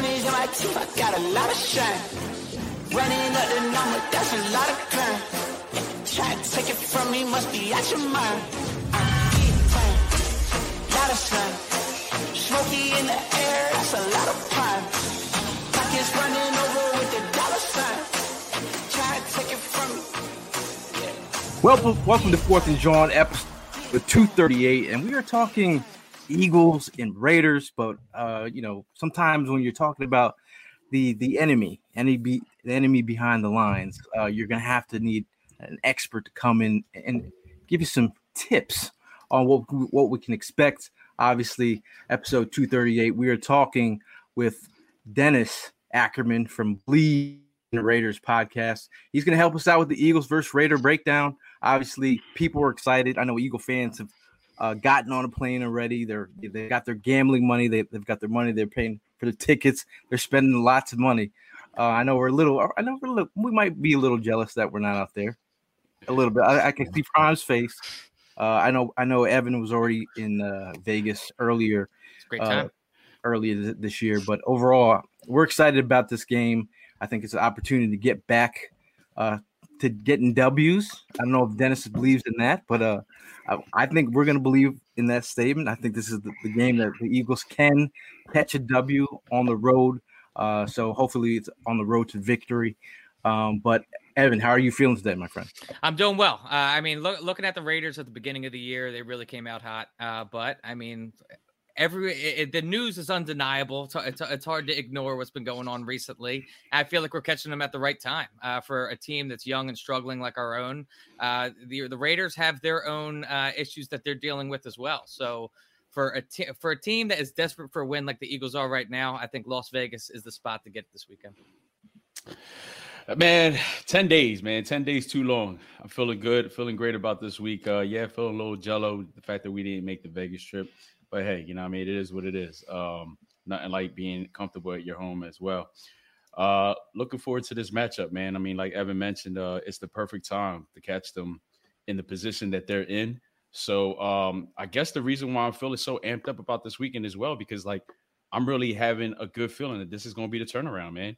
diamonds in my teeth, I got a lot of shine. Running up the number, that's a lot of crime. Try to take it from me, must be out your mind. I'm deep fine, lot of slime. Smoky in the air, that's a lot of prime. Pockets running over with the dollar sign. Try to take it from me. Welcome, welcome to Fourth and John, episode 238, and we are talking Eagles and Raiders. But uh, you know, sometimes when you're talking about the the enemy, any be the enemy behind the lines, uh, you're gonna have to need an expert to come in and give you some tips on what what we can expect. Obviously, episode 238, we are talking with Dennis Ackerman from Bleed Raiders podcast. He's going to help us out with the Eagles versus Raider breakdown. Obviously, people are excited. I know Eagle fans have uh, gotten on a plane already. They're they got their gambling money. They, have got their money. They're paying for the tickets. They're spending lots of money. Uh, I know we're a little. I know we're a little, we might be a little jealous that we're not out there. A little bit. I, I can see Prime's face. Uh, I know. I know Evan was already in uh, Vegas earlier. Great time. Uh, earlier th- this year, but overall, we're excited about this game. I think it's an opportunity to get back uh, to getting W's. I don't know if Dennis believes in that, but uh, I, I think we're going to believe in that statement. I think this is the, the, game that the Eagles can catch a W on the road. Uh, so hopefully it's on the road to victory. Um, but Evan, how are you feeling today, my friend? I'm doing well. Uh, I mean, look, looking at the Raiders at the beginning of the year, they really came out hot. Uh, but I mean, every it, the news is undeniable. It's, it's, it's, hard to ignore what's been going on recently. I feel like we're catching them at the right time uh, for a team that's young and struggling like our own. Uh, the the Raiders have their own uh, issues that they're dealing with as well. So for a for a team that is desperate for a win like the Eagles are right now, I think Las Vegas is the spot to get this weekend. Man, 10 days, man. 10 days too long. I'm feeling good, feeling great about this week. Uh, yeah, feeling a little jello. The fact that we didn't make the Vegas trip. But hey, you know, I mean, it is what it is. Um, nothing like being comfortable at your home as well. Uh, looking forward to this matchup, man. I mean, like Evan mentioned, uh, it's the perfect time to catch them in the position that they're in. So um, I guess the reason why I'm feeling so amped up about this weekend as well, because like I'm really having a good feeling that this is going to be the turnaround, man.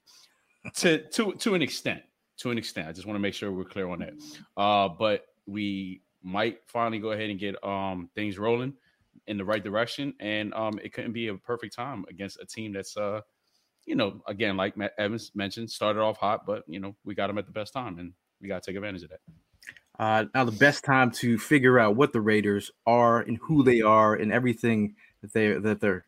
to to to an extent, to an extent. I just want to make sure we're clear on that. Uh, but we might finally go ahead and get um things rolling in the right direction, and um, it couldn't be a perfect time against a team that's uh, you know, again, like Matt Evans mentioned, started off hot, but you know, we got them at the best time, and we got to take advantage of that. Uh, now, the best time to figure out what the Raiders are and who they are and everything that they that they're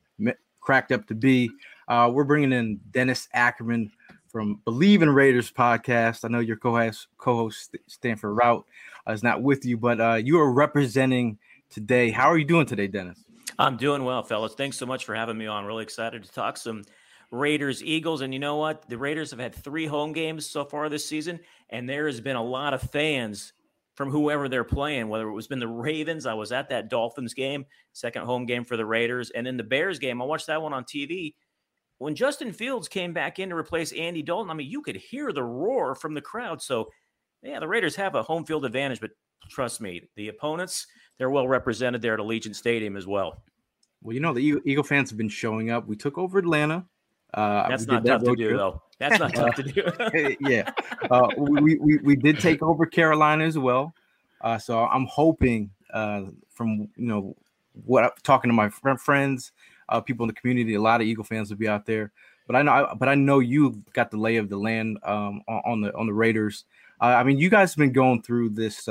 cracked up to be. Uh, we're bringing in Dennis Ackerman from Believe in Raiders podcast. I know your co-host, co-host Stanford Routt uh, is not with you, but uh, you are representing today. How are you doing today, Dennis? I'm doing well, fellas. Thanks so much for having me on. Really excited to talk some Raiders, Eagles. And you know what? The Raiders have had three home games so far this season, and there has been a lot of fans from whoever they're playing, whether it was been the Ravens. I was at that Dolphins game, second home game for the Raiders, and then the Bears game. I watched that one on TV. When Justin Fields came back in to replace Andy Dalton, I mean, you could hear the roar from the crowd. So, yeah, the Raiders have a home field advantage, but trust me, the opponents – they're well represented there at Allegiant Stadium as well. Well, you know the Eagle, fans have been showing up. We took over Atlanta. Uh, That's not tough to do, trip. though. That's not tough to do. yeah, uh, we, we we did take over Carolina as well. Uh, so I'm hoping uh, from you know what I'm talking to my friends, uh, people in the community, a lot of Eagle fans will be out there. But I know, but I know you've got the lay of the land um, on, on, the on the Raiders. Uh, I mean, you guys have been going through this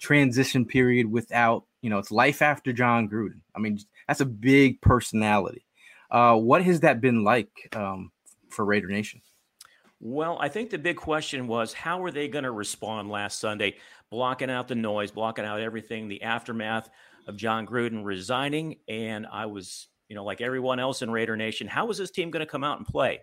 transition period without, you know, it's life after John Gruden. I mean, that's a big personality. Uh, what has that been like um, for Raider Nation? Well, I think the big question was how were they going to respond last Sunday, blocking out the noise, blocking out everything, the aftermath of John Gruden resigning. And I was, you know, like everyone else in Raider Nation, how was this team going to come out and play?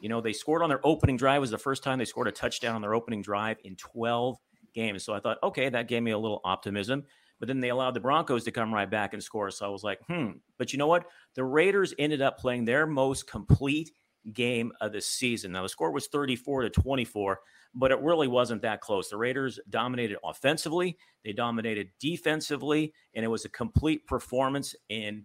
You know, they scored on their opening drive. It was the first time they scored a touchdown on their opening drive in 12 games. So I thought, okay, that gave me a little optimism. But then they allowed the Broncos to come right back and score. So I was like, hmm. But you know what? The Raiders ended up playing their most complete game of the season. Now the score was 34 to 24, but it really wasn't that close. The Raiders dominated offensively, they dominated defensively, and it was a complete performance in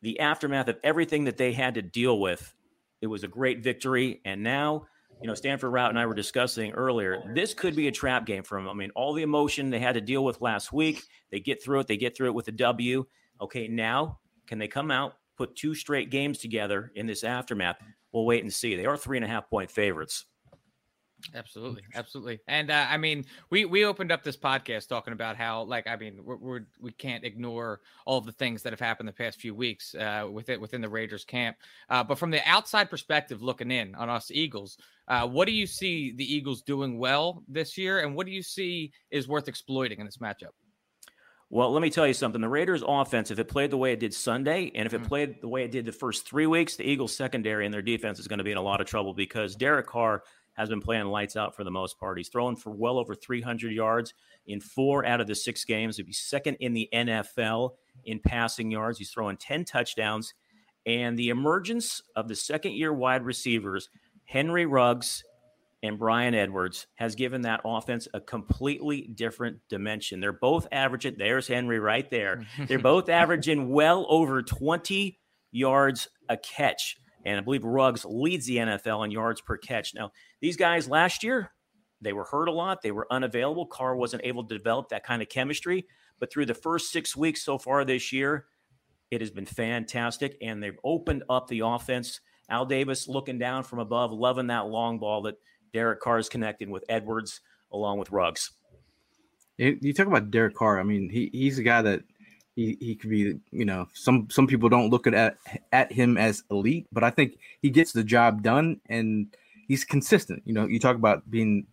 the aftermath of everything that they had to deal with It was a great victory. And now, you know, Stanford Routt and I were discussing earlier, this could be a trap game for them. I mean, all the emotion they had to deal with last week, they get through it, they get through it with a W. Okay, now can they come out, put two straight games together in this aftermath? We'll wait and see. They are three and a half point favorites. Absolutely, absolutely, and uh, I mean, we we opened up this podcast talking about how, like, I mean, we're, we're we can't ignore all of the things that have happened the past few weeks uh, with it within the Raiders camp. Uh, but from the outside perspective, looking in on us Eagles, uh, what do you see the Eagles doing well this year, and what do you see is worth exploiting in this matchup? Well, let me tell you something. The Raiders' offense, if it played the way it did Sunday, and if it mm. played the way it did the first three weeks, the Eagles' secondary and their defense is going to be in a lot of trouble because Derek Carr has been playing lights out for the most part. He's throwing for well over 300 yards in four out of the six games. He'd be second in the NFL in passing yards. He's throwing 10 touchdowns. And the emergence of the second year wide receivers, Henry Ruggs and Bryan Edwards, has given that offense a completely different dimension. They're both averaging, there's Henry right there. They're both averaging well over 20 yards a catch. And I believe Ruggs leads the NFL in yards per catch. Now, these guys last year, they were hurt a lot. They were unavailable. Carr wasn't able to develop that kind of chemistry. But through the first six weeks so far this year, it has been fantastic. And they've opened up the offense. Al Davis looking down from above, loving that long ball that Derek Carr is connecting with Edwards along with Ruggs. You talk about Derek Carr. I mean, he, he's a guy that he, he could be, you know, some some people don't look at at him as elite, but I think he gets the job done and – he's consistent. You know, you talk about being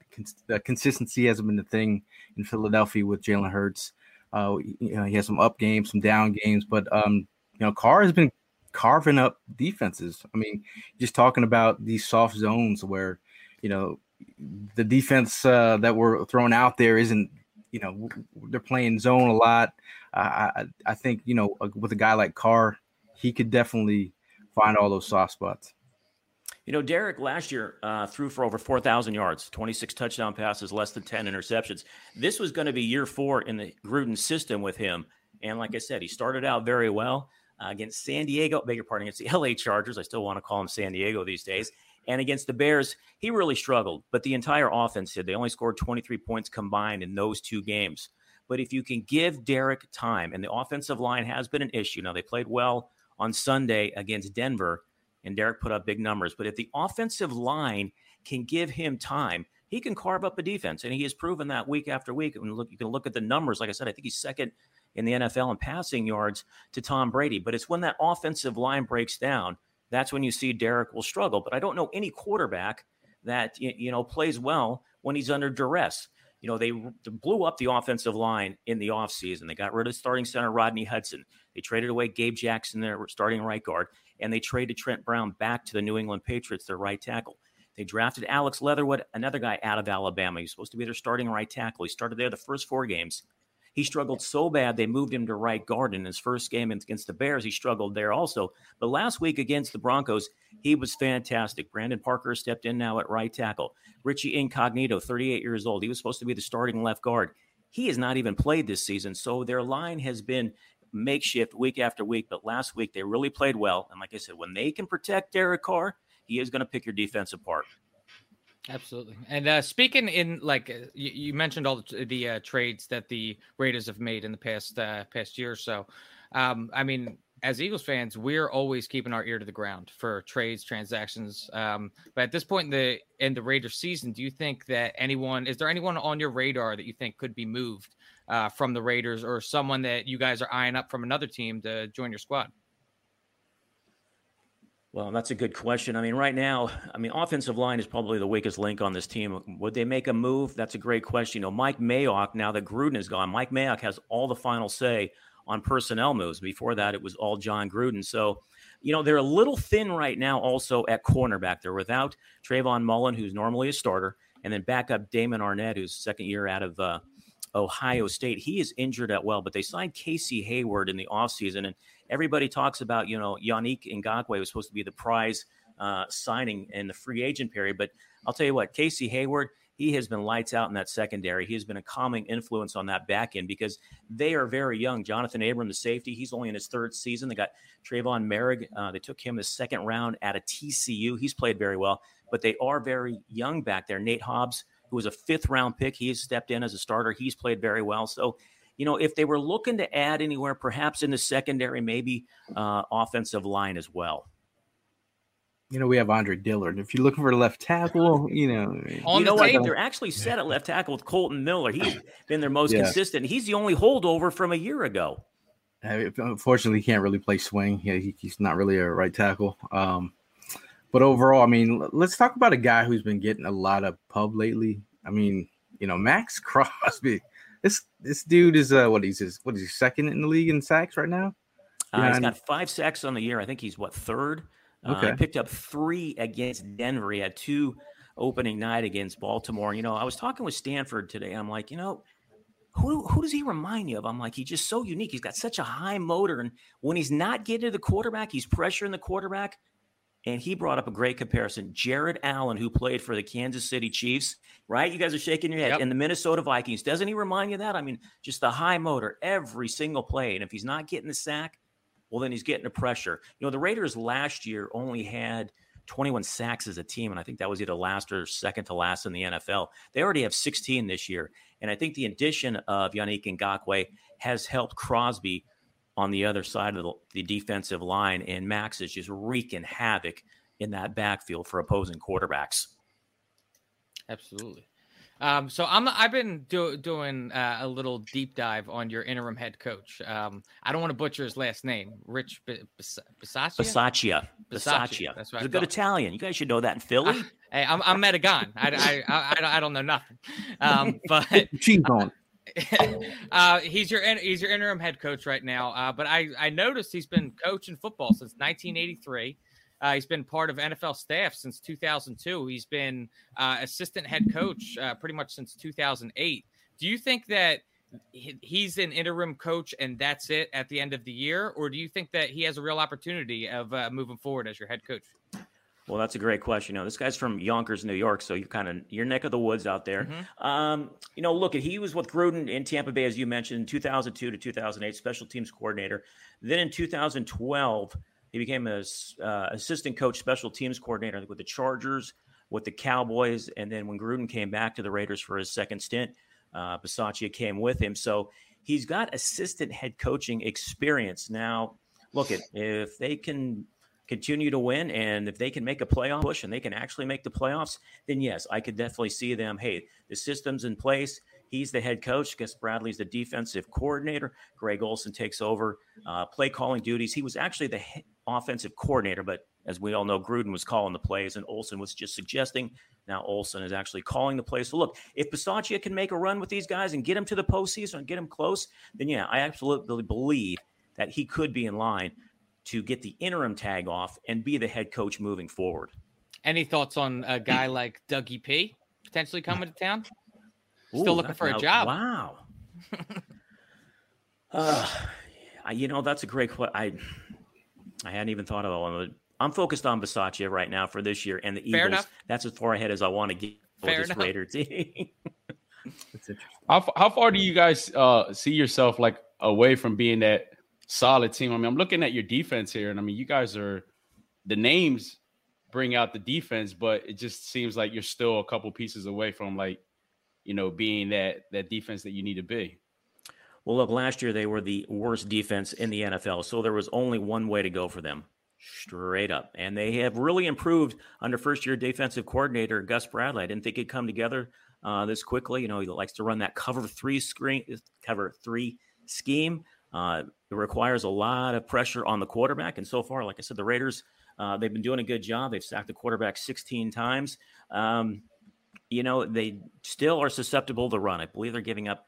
uh, consistency hasn't been the thing in Philadelphia with Jalen Hurts. Uh, you know, he has some up games, some down games, but um, you know, Carr has been carving up defenses. I mean, just talking about these soft zones where, you know, the defense uh, that were thrown out there isn't, you know, they're playing zone a lot. I I think you know with a guy like Carr, he could definitely find all those soft spots. You know, Derek last year uh, threw for over 4,000 yards, 26 touchdown passes, less than 10 interceptions. This was going to be year four in the Gruden system with him. And like I said, he started out very well uh, against San Diego, beg your pardon, against the LA Chargers. I still want to call him San Diego these days. And against the Bears, he really struggled, but the entire offense did. They only scored 23 points combined in those two games. But if you can give Derek time, and the offensive line has been an issue. Now, they played well on Sunday against Denver and Derek put up big numbers. But if the offensive line can give him time, he can carve up a defense, and he has proven that week after week. And look, you can look at the numbers. Like I said, I think he's second in the NFL in passing yards to Tom Brady. But it's when that offensive line breaks down that's when you see Derek will struggle. But I don't know any quarterback that you know plays well when he's under duress. You know, they blew up the offensive line in the offseason. They got rid of starting center Rodney Hudson. They traded away Gabe Jackson, their starting right guard and they traded Trent Brown back to the New England Patriots, their right tackle. They drafted Alex Leatherwood, another guy out of Alabama. He's supposed to be their starting right tackle. He started there the first four games. He struggled so bad they moved him to right guard in his first game against the Bears. He struggled there also. But last week against the Broncos, he was fantastic. Brandon Parker stepped in now at right tackle. Richie Incognito, 38 years old. He was supposed to be the starting left guard. He has not even played this season. So their line has been makeshift week after week. But last week they really played well. And like I said, when they can protect Derek Carr, he is going to pick your defense apart. Absolutely. And uh, speaking in like uh, you, you, mentioned all the, the uh, trades that the Raiders have made in the past uh, past year or so. Um, I mean, as Eagles fans, we're always keeping our ear to the ground for trades, transactions. Um, but at this point in the in the Raiders season, do you think that anyone is there anyone on your radar that you think could be moved uh, from the Raiders or someone that you guys are eyeing up from another team to join your squad? Well, that's a good question. I mean, right now, I mean, offensive line is probably the weakest link on this team. Would they make a move? That's a great question. You know, Mike Mayock, now that Gruden is gone, Mike Mayock has all the final say on personnel moves. Before that, it was all John Gruden. So, you know, they're a little thin right now also at cornerback. They're without Trayvon Mullen, who's normally a starter, and then backup Damon Arnette, who's second year out of uh, Ohio State. He is injured at well, but they signed Casey Hayward in the offseason. And everybody talks about, you know, Yannick Ngakoue was supposed to be the prize uh, signing in the free agent period. But I'll tell you what, Casey Hayward, he has been lights out in that secondary. He has been a calming influence on that back end because they are very young. Jonathan Abram, the safety, he's only in his third season. They got Tre'von Moehrig. Uh, they took him the second round at a TCU. He's played very well, but they are very young back there. Nate Hobbs, who was a fifth round pick, he has stepped in as a starter. He's played very well. So, you know, if they were looking to add anywhere, perhaps in the secondary, maybe uh, offensive line as well you know, we have Andre Dillard. If you're looking for a left tackle, you know, on you know the what? They're actually set at left tackle with Kolton Miller. He's been their most yeah. consistent. He's the only holdover from a year ago. Unfortunately, he can't really play swing. Yeah, he, he's not really a right tackle. Um, but overall, I mean, let's talk about a guy who's been getting a lot of pub lately. I mean, you know, Maxx Crosby. This this dude is uh, what he's his, what is he second in the league in sacks right now? Uh, he's got five sacks on the year. I think he's what third. Okay. Uh, picked up three against Denver. He had two opening night against Baltimore. You know, I was talking with Stanford today. I'm like, you know, who who does he remind you of? I'm like, he's just so unique. He's got such a high motor, and when he's not getting to the quarterback, he's pressuring the quarterback. And he brought up a great comparison. Jared Allen, who played for the Kansas City Chiefs, right? You guys are shaking your head. Yep. And the Minnesota Vikings. Doesn't he remind you of that? I mean, just the high motor every single play. And if he's not getting the sack, well, then he's getting the pressure. You know, the Raiders last year only had 21 sacks as a team, and I think that was either last or second to last in the NFL. They already have 16 this year, and I think the addition of Yannick Ngakoue has helped Crosby on the other side of the, the defensive line, and Maxx is just wreaking havoc in that backfield for opposing quarterbacks. Absolutely. Um, so I'm I've been do, doing uh, a little deep dive on your interim head coach. Um, I don't want to butcher his last name, Rich B- Bisaccia. Bisaccia. Bisaccia. That's right. He's a good Italian. You guys should know that in Philly. hey, I'm I'm Metagon. I, I, I, I, don't know nothing. Um, but cheese on. uh, he's your he's your interim head coach right now. Uh, but I I noticed he's been coaching football since 1983. Uh, he's been part of NFL staff since 2002. He's been uh, assistant head coach uh, pretty much since 2008. Do you think that he's an interim coach and that's it at the end of the year, or do you think that he has a real opportunity of uh, moving forward as your head coach? Well, that's a great question. You know, this guy's from Yonkers, New York, so you're kind of your neck of the woods out there. Mm-hmm. Um, you know, look, he was with Gruden in Tampa Bay, as you mentioned, 2002 to 2008, special teams coordinator. Then in 2012 he became an uh, assistant coach, special teams coordinator with the Chargers, with the Cowboys, and then when Gruden came back to the Raiders for his second stint, uh, Bisaccia came with him. So he's got assistant head coaching experience. Now, look at if they can continue to win and if they can make a playoff push and they can actually make the playoffs, then yes, I could definitely see them. Hey, the system's in place. He's the head coach. Gus Bradley's the defensive coordinator. Greg Olson takes over uh, play calling duties. He was actually the offensive coordinator, but as we all know, Gruden was calling the plays and Olson was just suggesting. Now Olson is actually calling the plays. So look, if Bisaccia can make a run with these guys and get them to the postseason and get them close, then yeah, I absolutely believe that he could be in line to get the interim tag off and be the head coach moving forward. Any thoughts on a guy like Dougie P potentially coming to town? Still Ooh, looking for a job. Wow. uh, you know, that's a great question. I I hadn't even thought of it. I'm focused on Bisaccia right now for this year and the Fair Eagles. Enough. That's as far ahead as I want to get for Fair this enough. Raider team. how, how far do you guys uh, see yourself like away from being that solid team? I mean, I'm looking at your defense here, and I mean, you guys are the names bring out the defense, but it just seems like you're still a couple pieces away from like, you know, being that that defense that you need to be. Well, look, last year they were the worst defense in the NFL, so there was only one way to go for them straight up. And they have really improved under first year defensive coordinator Gus Bradley. I didn't think it'd come together uh, this quickly. You know, he likes to run that cover three screen, cover three scheme. Uh, it requires a lot of pressure on the quarterback. And so far, like I said, the Raiders, uh, they've been doing a good job. They've sacked the quarterback 16 times. Um, you know, they still are susceptible to run. I believe they're giving up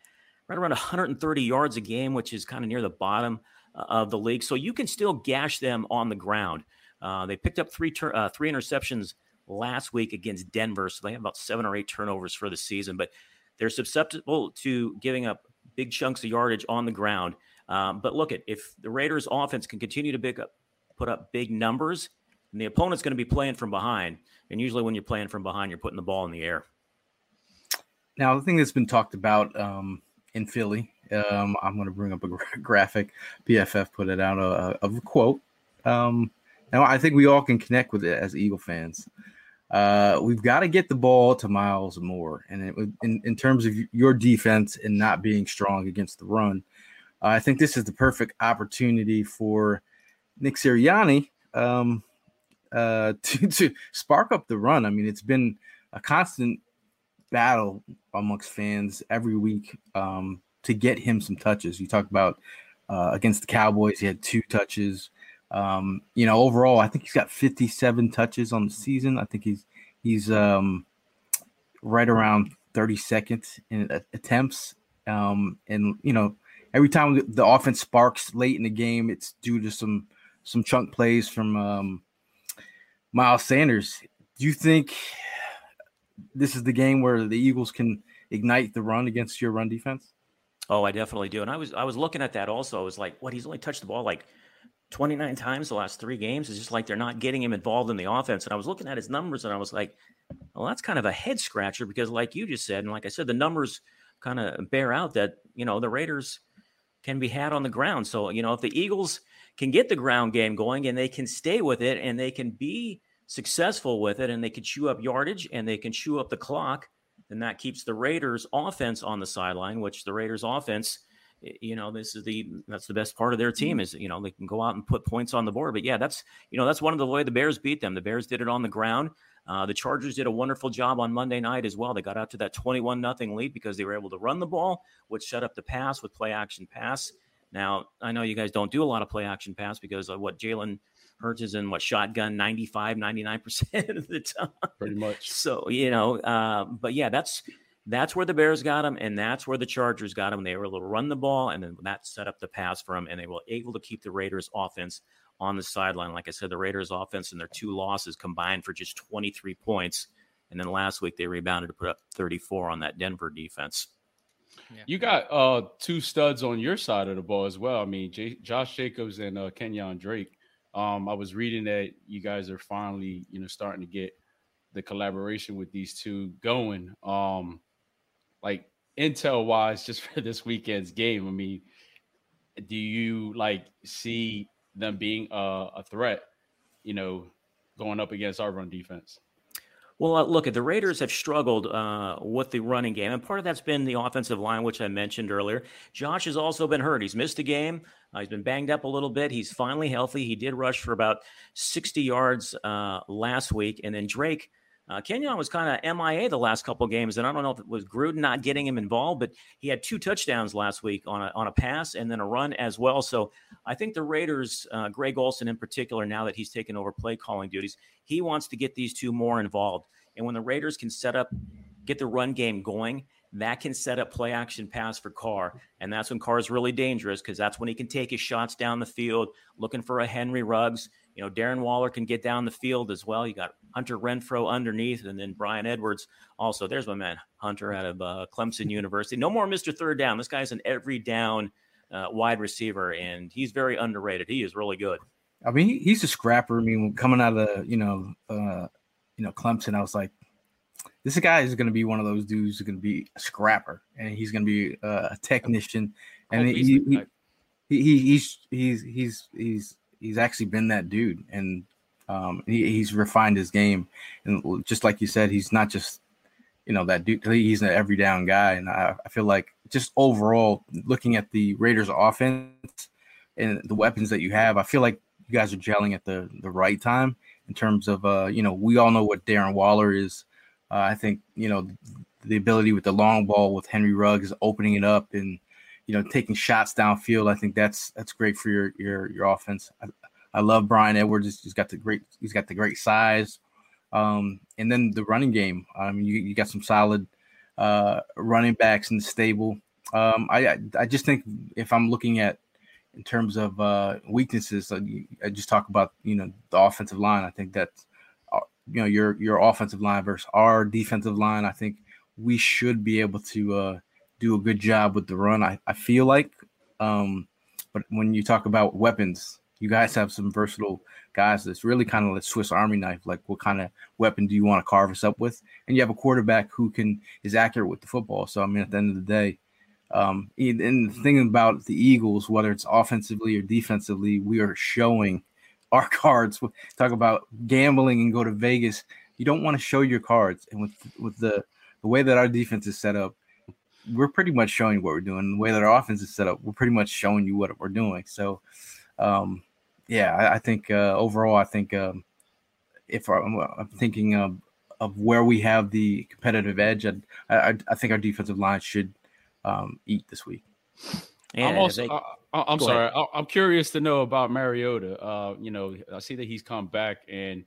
right around 130 yards a game, which is kind of near the bottom uh, of the league. So you can still gash them on the ground. Uh, they picked up three uh, three interceptions last week against Denver, so they have about seven or eight turnovers for the season. But they're susceptible to giving up big chunks of yardage on the ground. Um, but look at if the Raiders' offense can continue to pick up, put up big numbers, and the opponent's going to be playing from behind. And usually, when you're playing from behind, you're putting the ball in the air. now the thing that's been talked about um, in Philly, um, I'm going to bring up a gra- graphic. PFF put it out uh, of a quote. Um, now I think we all can connect with it as Eagle fans. Uh, we've got to get the ball to Miles Moore, and it, in in terms of your defense and not being strong against the run, uh, I think this is the perfect opportunity for Nick Sirianni um, uh, to to spark up the run. I mean, it's been a constant battle amongst fans every week um, to get him some touches. You talk about uh, against the Cowboys, he had two touches. Um, you know, overall, I think he's got 57 touches on the season. I think he's he's um, right around 32nd in attempts. Um, and you know, every time the offense sparks late in the game, it's due to some some chunk plays from um, Miles Sanders. Do you think this is the game where the Eagles can ignite the run against your run defense? Oh, I definitely do. And I was I was looking at that also. I was like, what? He's only touched the ball like 29 times the last three games. It's just like they're not getting him involved in the offense. And I was looking at his numbers and I was like, well, that's kind of a head scratcher because, like you just said, and like I said, the numbers kind of bear out that, you know, the Raiders can be had on the ground. So, you know, if the Eagles can get the ground game going and they can stay with it and they can be successful with it and they can chew up yardage and they can chew up the clock, then that keeps the Raiders offense on the sideline, which the Raiders offense you know this is the that's the best part of their team mm-hmm. is you know they can go out and put points on the board but yeah that's you know that's one of the way the bears beat them the bears did it on the ground uh, the chargers did a wonderful job on monday night as well they got out to that 21 nothing lead because they were able to run the ball which set up the pass with play action pass now i know you guys don't do a lot of play action pass because of what jalen Hurts is in what shotgun 95, 99% of the time. Pretty much. So, you know, uh, but yeah, that's that's where the Bears got him, and that's where the Chargers got him. They were able to run the ball, and then that set up the pass for him, and they were able to keep the Raiders' offense on the sideline. Like I said, the Raiders' offense and their two losses combined for just 23 points. And then last week they rebounded to put up 34 on that Denver defense. Yeah. You got uh, two studs on your side of the ball as well. I mean, J- Josh Jacobs and uh, Kenyan Drake. Um, I was reading that you guys are finally, you know, starting to get the collaboration with these two going. Um, like intel wise, just for this weekend's game, I mean, do you like see them being a, a threat? You know, going up against our run defense. Well, uh, look, at the Raiders have struggled uh, with the running game, and part of that's been the offensive line, which I mentioned earlier. Josh has also been hurt; he's missed a game. Uh, he's been banged up a little bit. He's finally healthy. He did rush for about 60 yards uh, last week, and then Drake uh, Kenyan was kind of MIA the last couple games, and I don't know if it was Gruden not getting him involved, but he had two touchdowns last week on a, on a pass and then a run as well. So I think the Raiders, uh, Greg Olson in particular, now that he's taken over play calling duties, he wants to get these two more involved. And when the Raiders can set up, get the run game going, that can set up play action pass for Carr. And that's when Carr is really dangerous because that's when he can take his shots down the field, looking for a Henry Ruggs. You know, Darren Waller can get down the field as well. You got Hunter Renfrow underneath, and then Bryan Edwards also. There's my man, Hunter out of uh, Clemson University. No more Mr. Third Down. This guy's an every down uh, wide receiver, and he's very underrated. He is really good. I mean, he's a scrapper. I mean, coming out of the, you know, uh, you know, Clemson, I was like, this guy is going to be one of those dudes who's going to be a scrapper, and he's going to be uh, a technician, and oh, he, he, he, he's he's he's he's he's actually been that dude, and um, he, he's refined his game, and just like you said, he's not just you know that dude. He's an every down guy, and I, I feel like just overall looking at the Raiders' offense and the weapons that you have, I feel like you guys are gelling at the the right time in terms of uh, you know we all know what Darren Waller is. Uh, I think you know the ability with the long ball with Henry Ruggs opening it up and you know taking shots downfield. I think that's that's great for your your your offense. I, I love Bryan Edwards. He's got the great he's got the great size. Um, and then the running game. I mean, you, you got some solid uh, running backs in the stable. Um, I I just think if I'm looking at in terms of uh, weaknesses, uh, I just talk about you know the offensive line. I think that uh, you know your your offensive line versus our defensive line. I think we should be able to uh, do a good job with the run. I, I feel like, um, but when you talk about weapons, you guys have some versatile guys that's really kind of like Swiss Army knife. Like, what kind of weapon do you want to carve us up with? And you have a quarterback who can is accurate with the football. So I mean, at the end of the day, um, and the thing about the Eagles, whether it's offensively or defensively, we are showing our cards. Talk about gambling and go to Vegas. You don't want to show your cards, and with with the the way that our defense is set up, we're pretty much showing what we're doing. The way that our offense is set up, we're pretty much showing you what we're doing. So, um, yeah, I, I think uh, overall, I think um, if our, I'm thinking of, of where we have the competitive edge, I, I, I think our defensive line should um, eat this week. Yeah, I'm also, they, I, am sorry. I, I'm curious to know about Mariota. Uh, you know, I see that he's come back, and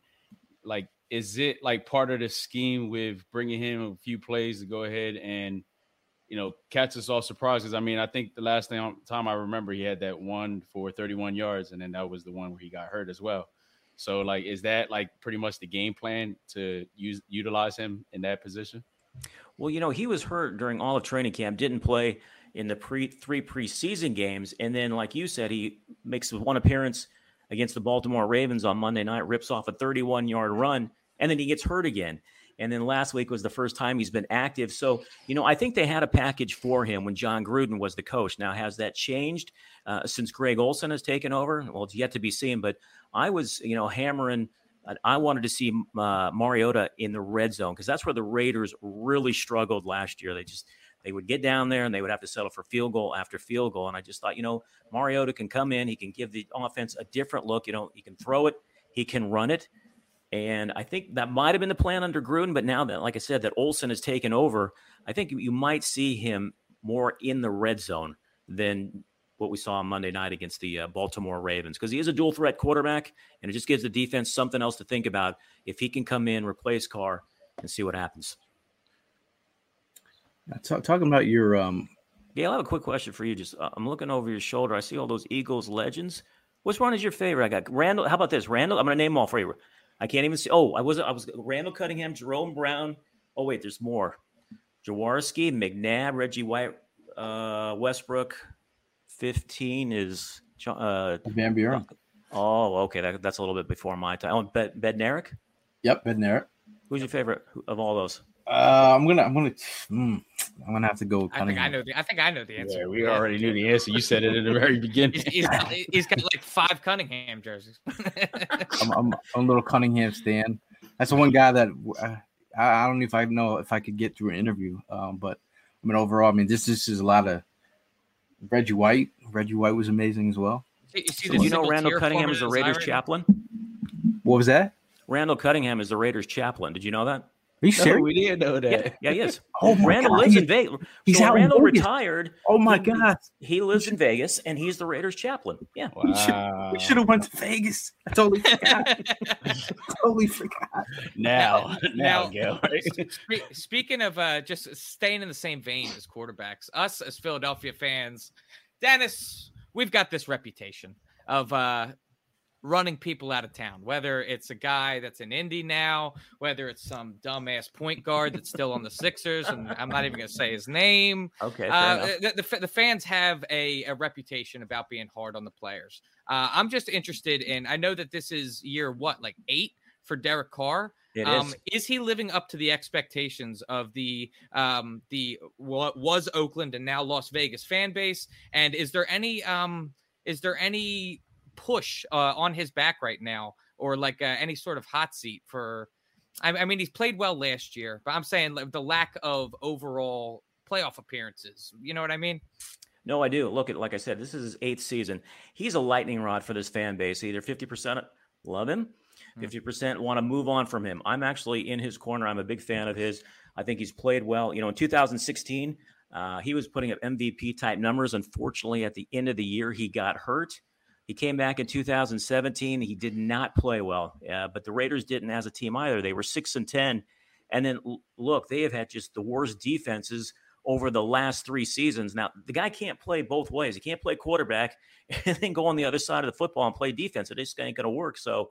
like, is it like part of the scheme with bringing him a few plays to go ahead and you know, catch us all surprises. I mean, I think the last time, time I remember he had that one for 31 yards, and then that was the one where he got hurt as well. So, like, is that like pretty much the game plan to use utilize him in that position? Well, you know, he was hurt during all of training camp, didn't play in the pre three preseason games, and then, like you said, he makes one appearance against the Baltimore Ravens on Monday night, rips off a 31 yard run, and then he gets hurt again. And then last week was the first time he's been active. So, you know, I think they had a package for him when John Gruden was the coach. Now, has that changed uh, since Greg Olson has taken over? Well, it's yet to be seen. But I was, you know, hammering. I wanted to see uh, Mariota in the red zone because that's where the Raiders really struggled last year. They just they would get down there and they would have to settle for field goal after field goal. And I just thought, you know, Mariota can come in, he can give the offense a different look. You know, he can throw it, he can run it. And I think that might have been the plan under Gruden, but now that, like I said, that Olson has taken over, I think you might see him more in the red zone than what we saw on Monday night against the uh, Baltimore Ravens because he is a dual threat quarterback, and it just gives the defense something else to think about if he can come in, replace Carr, and see what happens. T- talking about your um, Gail, I have a quick question for you. Just uh, I'm looking over your shoulder. I see all those Eagles legends. Which one is your favorite? I got Randall. How about this? Randall. I'm going to name them all for you. I can't even see. Oh, I was I was Randall Cunningham, Jerome Brown. Oh wait, there's more. Jaworski, McNabb, Reggie White, uh, Westbrook. Fifteen is uh, Van Buren. Oh, okay, that, that's a little bit before my time. Oh, Bed Bednarik. Yep, Bednarik. Who's your favorite of all those? Uh, I'm gonna, I'm gonna, mm, I'm gonna have to go. I think I know the. I think I know the answer. Yeah, we already knew the answer. You said it in the very beginning. he's, he's, got, he's got like five Cunningham jerseys. I'm, I'm, a little Cunningham stand. That's the one guy that uh, I, I don't know if I know if I could get through an interview. Um, but I mean, overall, I mean, this, this is a lot of Reggie White. Reggie White was amazing as well. You Did you know Randall Cunningham is the Raiders chaplain? What was that? Randall Cunningham is the Raiders chaplain. Did you know that? Are you serious? we didn't know that. Yeah, yeah he is. oh my Randall God. lives in Vegas. He's so out Randall retired. Oh my he, God. He lives in Vegas and he's the Raiders chaplain. Yeah. Wow. We should have went to Vegas. I totally forgot. totally forgot. Now, now, now speaking of uh, just staying in the same vein as quarterbacks, us as Philadelphia fans, Dennis, we've got this reputation of uh, running people out of town, whether it's a guy that's in Indy now, whether it's some dumbass point guard that's still on the Sixers, and I'm not even going to say his name. Okay. Uh, the, the, the, fans have a, a, reputation about being hard on the players. Uh, I'm just interested in, I know that this is year what, like eight for Derek Carr. It um, is. is he living up to the expectations of the um the what was Oakland and now Las Vegas fan base? And is there any um is there any push uh, on his back right now, or like uh, any sort of hot seat for. I, I mean, he's played well last year, but I'm saying the lack of overall playoff appearances. You know what I mean? No, I do. Look at like I said, this is his eighth season. He's a lightning rod for this fan base. Either fifty percent love him, hmm. fifty percent want to move on from him. I'm actually in his corner. I'm a big fan of his. I think he's played well. You know, in 2016, uh, he was putting up MVP type numbers. Unfortunately, at the end of the year, he got hurt. He came back in 2017. He did not play well, uh, but the Raiders didn't as a team either. They were six and ten, and then look, they have had just the worst defenses over the last three seasons. Now the guy can't play both ways. He can't play quarterback and then go on the other side of the football and play defense. It just ain't going to work. So,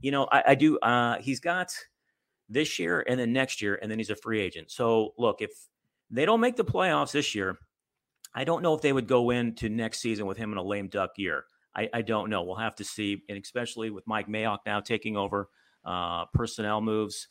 you know, I, I do. Uh, he's got this year and then next year, and then he's a free agent. So look, if they don't make the playoffs this year, I don't know if they would go into next season with him in a lame duck year. I, I don't know. We'll have to see, and especially with Mike Mayock now taking over uh, personnel moves.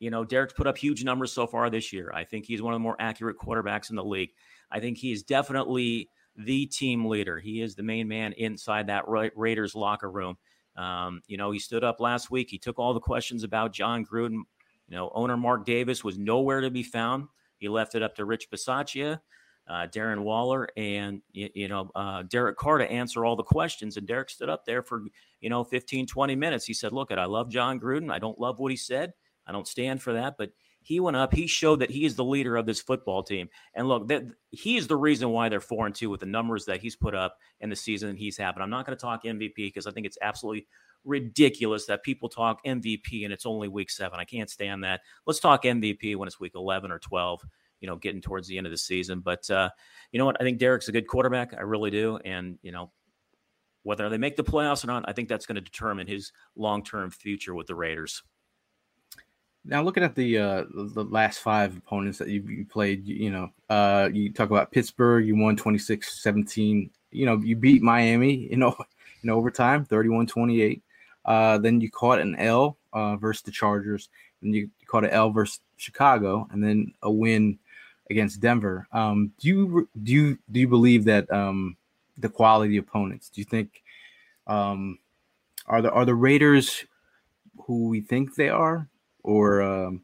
You know, Derek's put up huge numbers so far this year. I think he's one of the more accurate quarterbacks in the league. I think he is definitely the team leader. He is the main man inside that Ra- Raiders locker room. Um, you know, he stood up last week. He took all the questions about John Gruden. You know, owner Mark Davis was nowhere to be found. He left it up to Rich Bisaccia, uh, Darren Waller, and you, you know uh, Derek Carr to answer all the questions. And Derek stood up there for you know 15, 20 minutes. He said, "Look, I love John Gruden. I don't love what he said. I don't stand for that, but." He went up. He showed that he is the leader of this football team. And look, that he is the reason why they're four and two with the numbers that he's put up in the season he's having. I'm not going to talk MVP because I think it's absolutely ridiculous that people talk MVP and it's only week seven. I can't stand that. Let's talk MVP when it's week 11 or 12, you know, getting towards the end of the season. But uh, you know what? I think Derek's a good quarterback. I really do. And, you know, whether they make the playoffs or not, I think that's going to determine his long term future with the Raiders. Now, looking at the uh, the last five opponents that you, you played, you, you know, uh, you talk about Pittsburgh, you won 26 17. You know, you beat Miami, you know, in overtime, 31 28. Uh, then you caught an L uh, versus the Chargers, and you caught an L versus Chicago, and then a win against Denver. Um, do you do you do you believe that um, the quality opponents? Do you think um, are the are the Raiders who we think they are, or, um,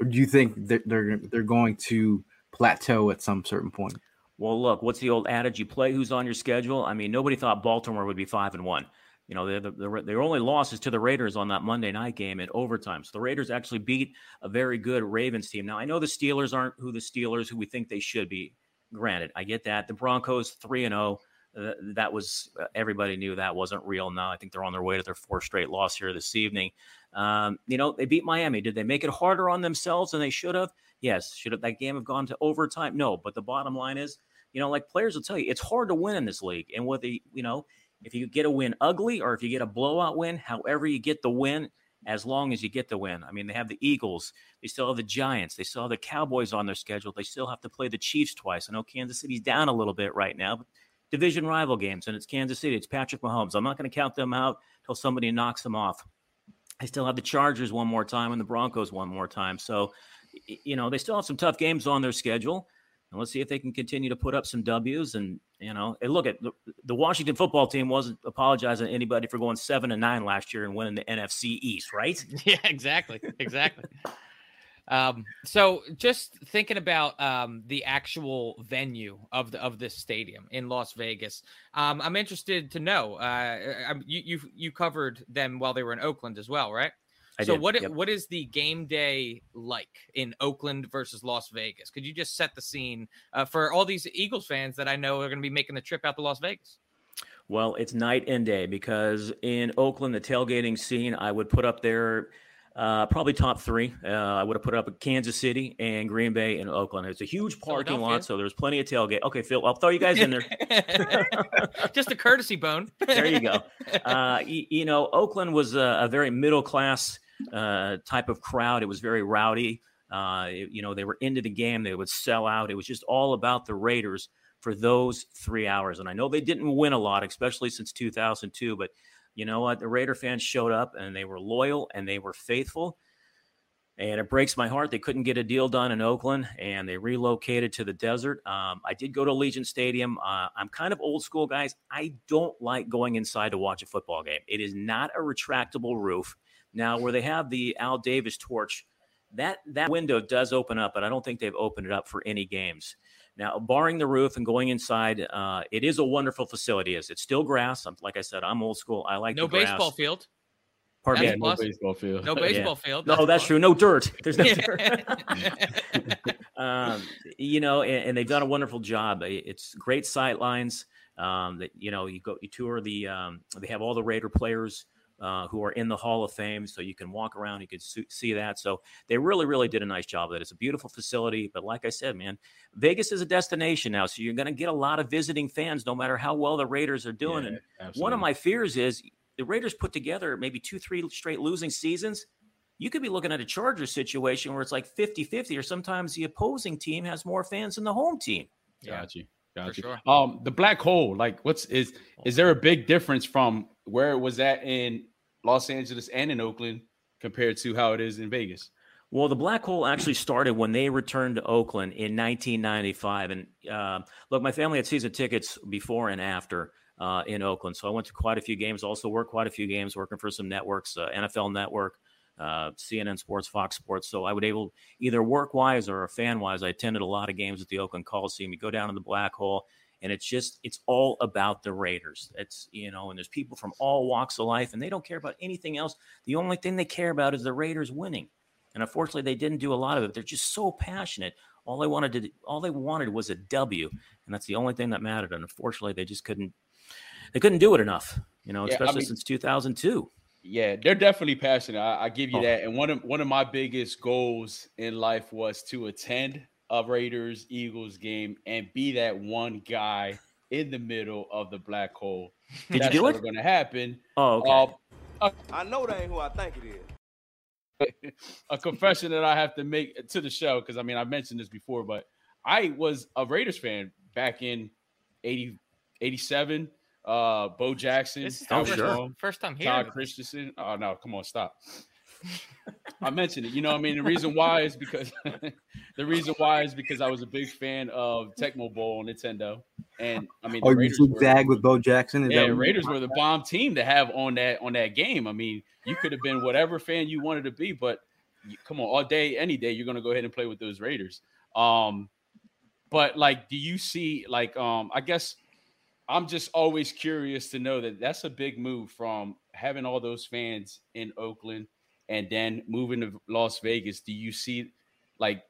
or do you think that they're they're going to plateau at some certain point? Well, look, what's the old adage? You play who's on your schedule. I mean, nobody thought Baltimore would be five and one. You know, the, the, their only loss is to the Raiders on that Monday night game in overtime. So the Raiders actually beat a very good Ravens team. Now, I know the Steelers aren't who the Steelers who we think they should be. Granted, I get that. The Broncos 3 and 0. Uh, that was uh, everybody knew that wasn't real. Now I think they're on their way to their fourth straight loss here this evening. Um, you know they beat Miami. Did they make it harder on themselves than they should have? Yes. Should have that game have gone to overtime? No. But the bottom line is, you know, like players will tell you, it's hard to win in this league. And whether you know if you get a win ugly or if you get a blowout win, however you get the win, as long as you get the win. I mean, they have the Eagles, they still have the Giants, they still have the Cowboys on their schedule. They still have to play the Chiefs twice. I know Kansas City's down a little bit right now, but division rival games, and it's Kansas City, it's Patrick Mahomes. I'm not going to count them out until somebody knocks them off. I still have the Chargers one more time and the Broncos one more time. So, you know, they still have some tough games on their schedule. And let's see if they can continue to put up some W's. And, you know, and look at the, the Washington football team wasn't apologizing to anybody for going seven and nine last year and winning the NFC East, right? Yeah, exactly. Exactly. um, so just thinking about um, the actual venue of the of this stadium in Las Vegas, um, I'm interested to know. Uh, you you you covered them while they were in Oakland as well, right? I so did, what yep. what is the game day like in Oakland versus Las Vegas? Could you just set the scene uh, for all these Eagles fans that I know are going to be making the trip out to Las Vegas? Well, it's night and day because in Oakland, the tailgating scene, I would put up there uh, probably top three. Uh, I would have put up Kansas City and Green Bay and Oakland. It's a huge parking lot, so there's plenty of tailgate. Okay, Phil, I'll throw you guys in there. just a courtesy bone. there you go. Uh, you, you know, Oakland was a, a very middle class uh, type of crowd. It was very rowdy. Uh, it- you know, they were into the game. They would sell out. It was just all about the Raiders for those three hours. And I know they didn't win a lot, especially since 2002. But you know what? The Raider fans showed up and they were loyal and they were faithful. And it breaks my heart they couldn't get a deal done in Oakland and they relocated to the desert. Um, I did go to Allegiant Stadium. Uh, I'm kind of old school, guys. I don't like going inside to watch a football game. It is not a retractable roof. Now, where they have the Al Davis torch, that that window does open up, but I don't think they've opened it up for any games. Now, barring the roof and going inside, uh, it is a wonderful facility. Is it's still grass? I'm, like I said, I'm old school. I like no the grass. baseball field. Pardon That's me. no baseball field. No Yeah. baseball field. No, that's a true. No dirt. There's no dirt. um, you know, and, and they've done a wonderful job. It's great sight lines. Um, that you know, you go, you tour the. Um, they have all the Raider players uh, who are in the Hall of Fame, so you can walk around, you can su- see that. So they really, really did a nice job of it. It's a beautiful facility, but like I said, man, Vegas is a destination now, so you're going to get a lot of visiting fans, no matter how well the Raiders are doing. Yeah, and one of my fears is the Raiders put together maybe two, three straight losing seasons. You could be looking at a Chargers situation where it's like 50 50, or sometimes the opposing team has more fans than the home team. Yeah. Got you. Gotcha. sure. Um, the black hole, like, what's is is there a big difference from where it was at in Los Angeles and in Oakland compared to how it is in Vegas? Well, the black hole actually started when they returned to Oakland in 1995. And uh, look, my family had season tickets before and after uh, in Oakland, so I went to quite a few games. Also worked quite a few games, working for some networks, uh, NFL Network, uh, CNN Sports, Fox Sports. So I would able either work wise or fan wise. I attended a lot of games at the Oakland Coliseum. You go down in the black hole, and it's just it's all about the Raiders. It's you know, and there's people from all walks of life, and they don't care about anything else. The only thing they care about is the Raiders winning. And unfortunately, they didn't do a lot of it. They're just so passionate. All they wanted to, all they wanted was a W, and that's the only thing that mattered. And unfortunately, they just couldn't, they couldn't do it enough. You know, Yeah, I especially mean- since 2002. Yeah, they're definitely passionate. I, I give you Oh. that. And one of one of my biggest goals in life was to attend a Raiders Eagles game and be that one guy in the middle of the black hole. Did That's you do never it? going to happen. Oh, okay. Uh, I know that ain't who I think it is. a confession that I have to make to the show because I mean I mentioned this before, but I was a Raiders fan back in 80, 87. Uh, Bo Jackson, This is Oh, the first, sure. first time Todd hearing. Christensen. Oh no, come on, stop. I mentioned it. You know, I mean, the reason why is because the reason why is because I was a big fan of Tecmo Bowl on Nintendo, and I mean, Oh, you Raiders shoot were- zag with Bo Jackson? Is yeah, Raiders were the bomb team to have on that on that game. I mean, you could have been whatever fan you wanted to be, but you- come on, all day, any day, you're gonna go ahead and play with those Raiders. Um, but like, do you see like um, I guess I'm just always curious to know that that's a big move from having all those fans in Oakland and then moving to Las Vegas. Do you see like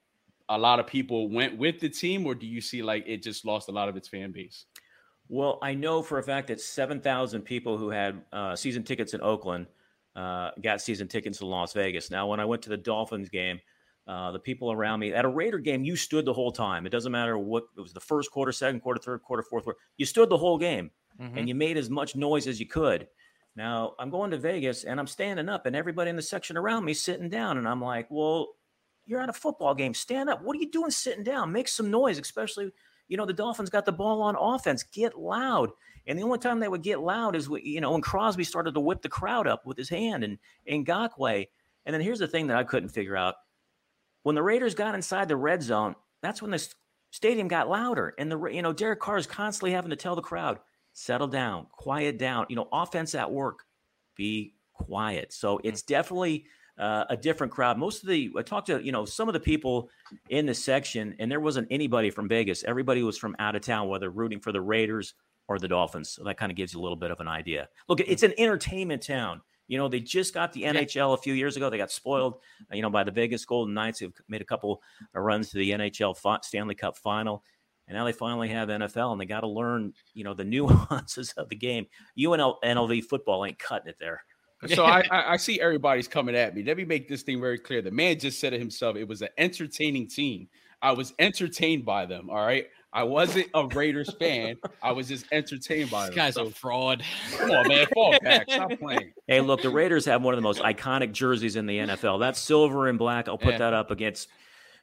a lot of people went with the team, or do you see like it just lost a lot of its fan base? Well, I know for a fact that 7,000 people who had uh, season tickets in Oakland uh, got season tickets in Las Vegas. Now, when I went to the Dolphins game, uh, the people around me at a Raider game, you stood the whole time. It doesn't matter what it was the first quarter, second quarter, third quarter, fourth quarter. You stood the whole game Mhm. and you made as much noise as you could. Now, I'm going to Vegas and I'm standing up, and everybody in the section around me sitting down. And I'm like, well, you're at a football game. Stand up. What are you doing sitting down? Make some noise, especially you know, the Dolphins got the ball on offense. Get loud. And the only time they would get loud is, you know, when Crosby started to whip the crowd up with his hand and Ngakoue. And then here's the thing that I couldn't figure out. When the Raiders got inside the red zone, that's when the stadium got louder. And the, you know, Derek Carr is constantly having to tell the crowd, settle down, quiet down. You know, offense at work, be quiet. So it's definitely uh, a different crowd. Most of the, I talked to, you know, some of the people in the section, and there wasn't anybody from Vegas. Everybody was from out of town, whether rooting for the Raiders or the Dolphins. So that kind of gives you a little bit of an idea. Look, it's an entertainment town. You know, they just got the NHL a few years ago. They got spoiled, uh, you know, by the Vegas Golden Knights, who've made a couple of runs to the NHL Stanley Cup final. And now they finally have NFL, and they got to learn, you know, the nuances of the game. UNL NLV football ain't cutting it there. So I, I I see everybody's coming at me. Let me make this thing very clear. The man just said it himself. It was an entertaining team. I was entertained by them. All right. I wasn't a Raiders fan. I was just entertained by This them. guy's So, a fraud. come on, man. Fall back. Stop playing. Hey, look, the Raiders have one of the most iconic jerseys in the NFL. That's silver and black. I'll put Yeah. that up against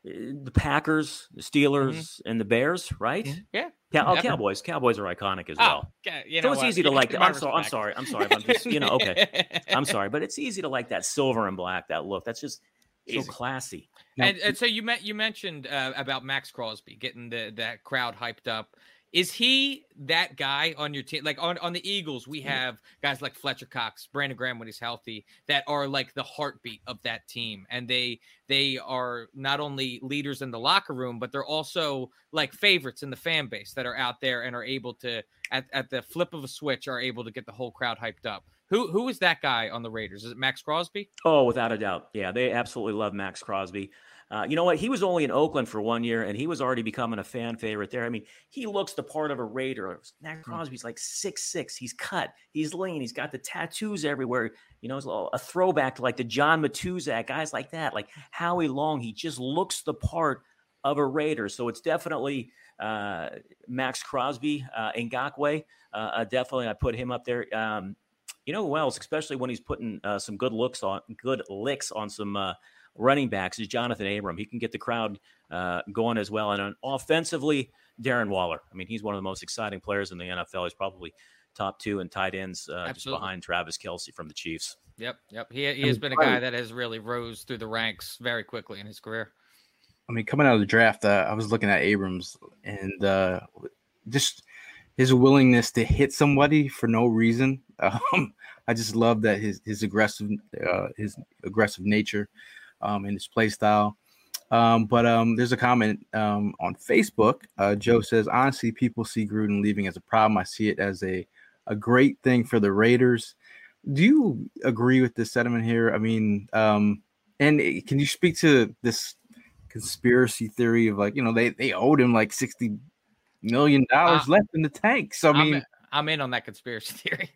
the Packers, the Steelers, and the Bears, right? Mm-hmm. Yeah. Yeah. Oh, Definitely. Cowboys. Cowboys are iconic as Oh, well. okay, you so it's what? easy to like that. I'm sorry. I'm sorry. I'm sorry. I'm just, you know, okay. I'm sorry, but it's easy to like that silver and black, that look. That's just so Easy. classy. And, and so you met you mentioned uh, about Maxx Crosby getting the that crowd hyped up. Is he that guy on your team? Like on, on the Eagles, we mm-hmm. have guys like Fletcher Cox, Brandon Graham when he's healthy, that are like the heartbeat of that team, and they they are not only leaders in the locker room, but they're also like favorites in the fan base that are out there and are able to at, at the flip of a switch are able to get the whole crowd hyped up. Who who is that guy on the Raiders? Is it Maxx Crosby? Oh, without a doubt. Yeah, they absolutely love Maxx Crosby. Uh, you know what? He was only in Oakland for one year, and he was already becoming a fan favorite there. I mean, he looks the part of a Raider. Maxx Crosby's like six six. He's cut. He's lean. He's got the tattoos everywhere. You know, it's a little- a throwback to like the John Matuszak guys like that, like Howie Long. He just looks the part of a Raider. So it's definitely uh, Maxx Crosby, uh, Ngakoue. Uh, uh, definitely, I put him up there. Um, you know who else? Especially when he's putting uh, some good looks on, good licks on some uh, running backs is Jonathan Abram. He can get the crowd uh, going as well. And offensively, Darren Waller. I mean, he's one of the most exciting players in the NFL. He's probably top two in tight ends, uh, just behind Travis Kelce from the Chiefs. Yep, yep. He, he has been a guy that has really rose through the ranks very quickly in his career. I mean, coming out of the draft, uh, I was looking at Abrams and uh, just his willingness to hit somebody for no reason. Um, I just love that his his aggressive uh, his aggressive nature um, and his play style. Um, but um, there's a comment um, on Facebook. Uh, Joe says, honestly, people see Gruden leaving as a problem. I see it as a a great thing for the Raiders. Do you agree with this sentiment here? I mean, um, and can you speak to this conspiracy theory of like, you know, they they owed him like sixty million dollars uh, left in the tank. So I mean, I'm, I'm in on that conspiracy theory.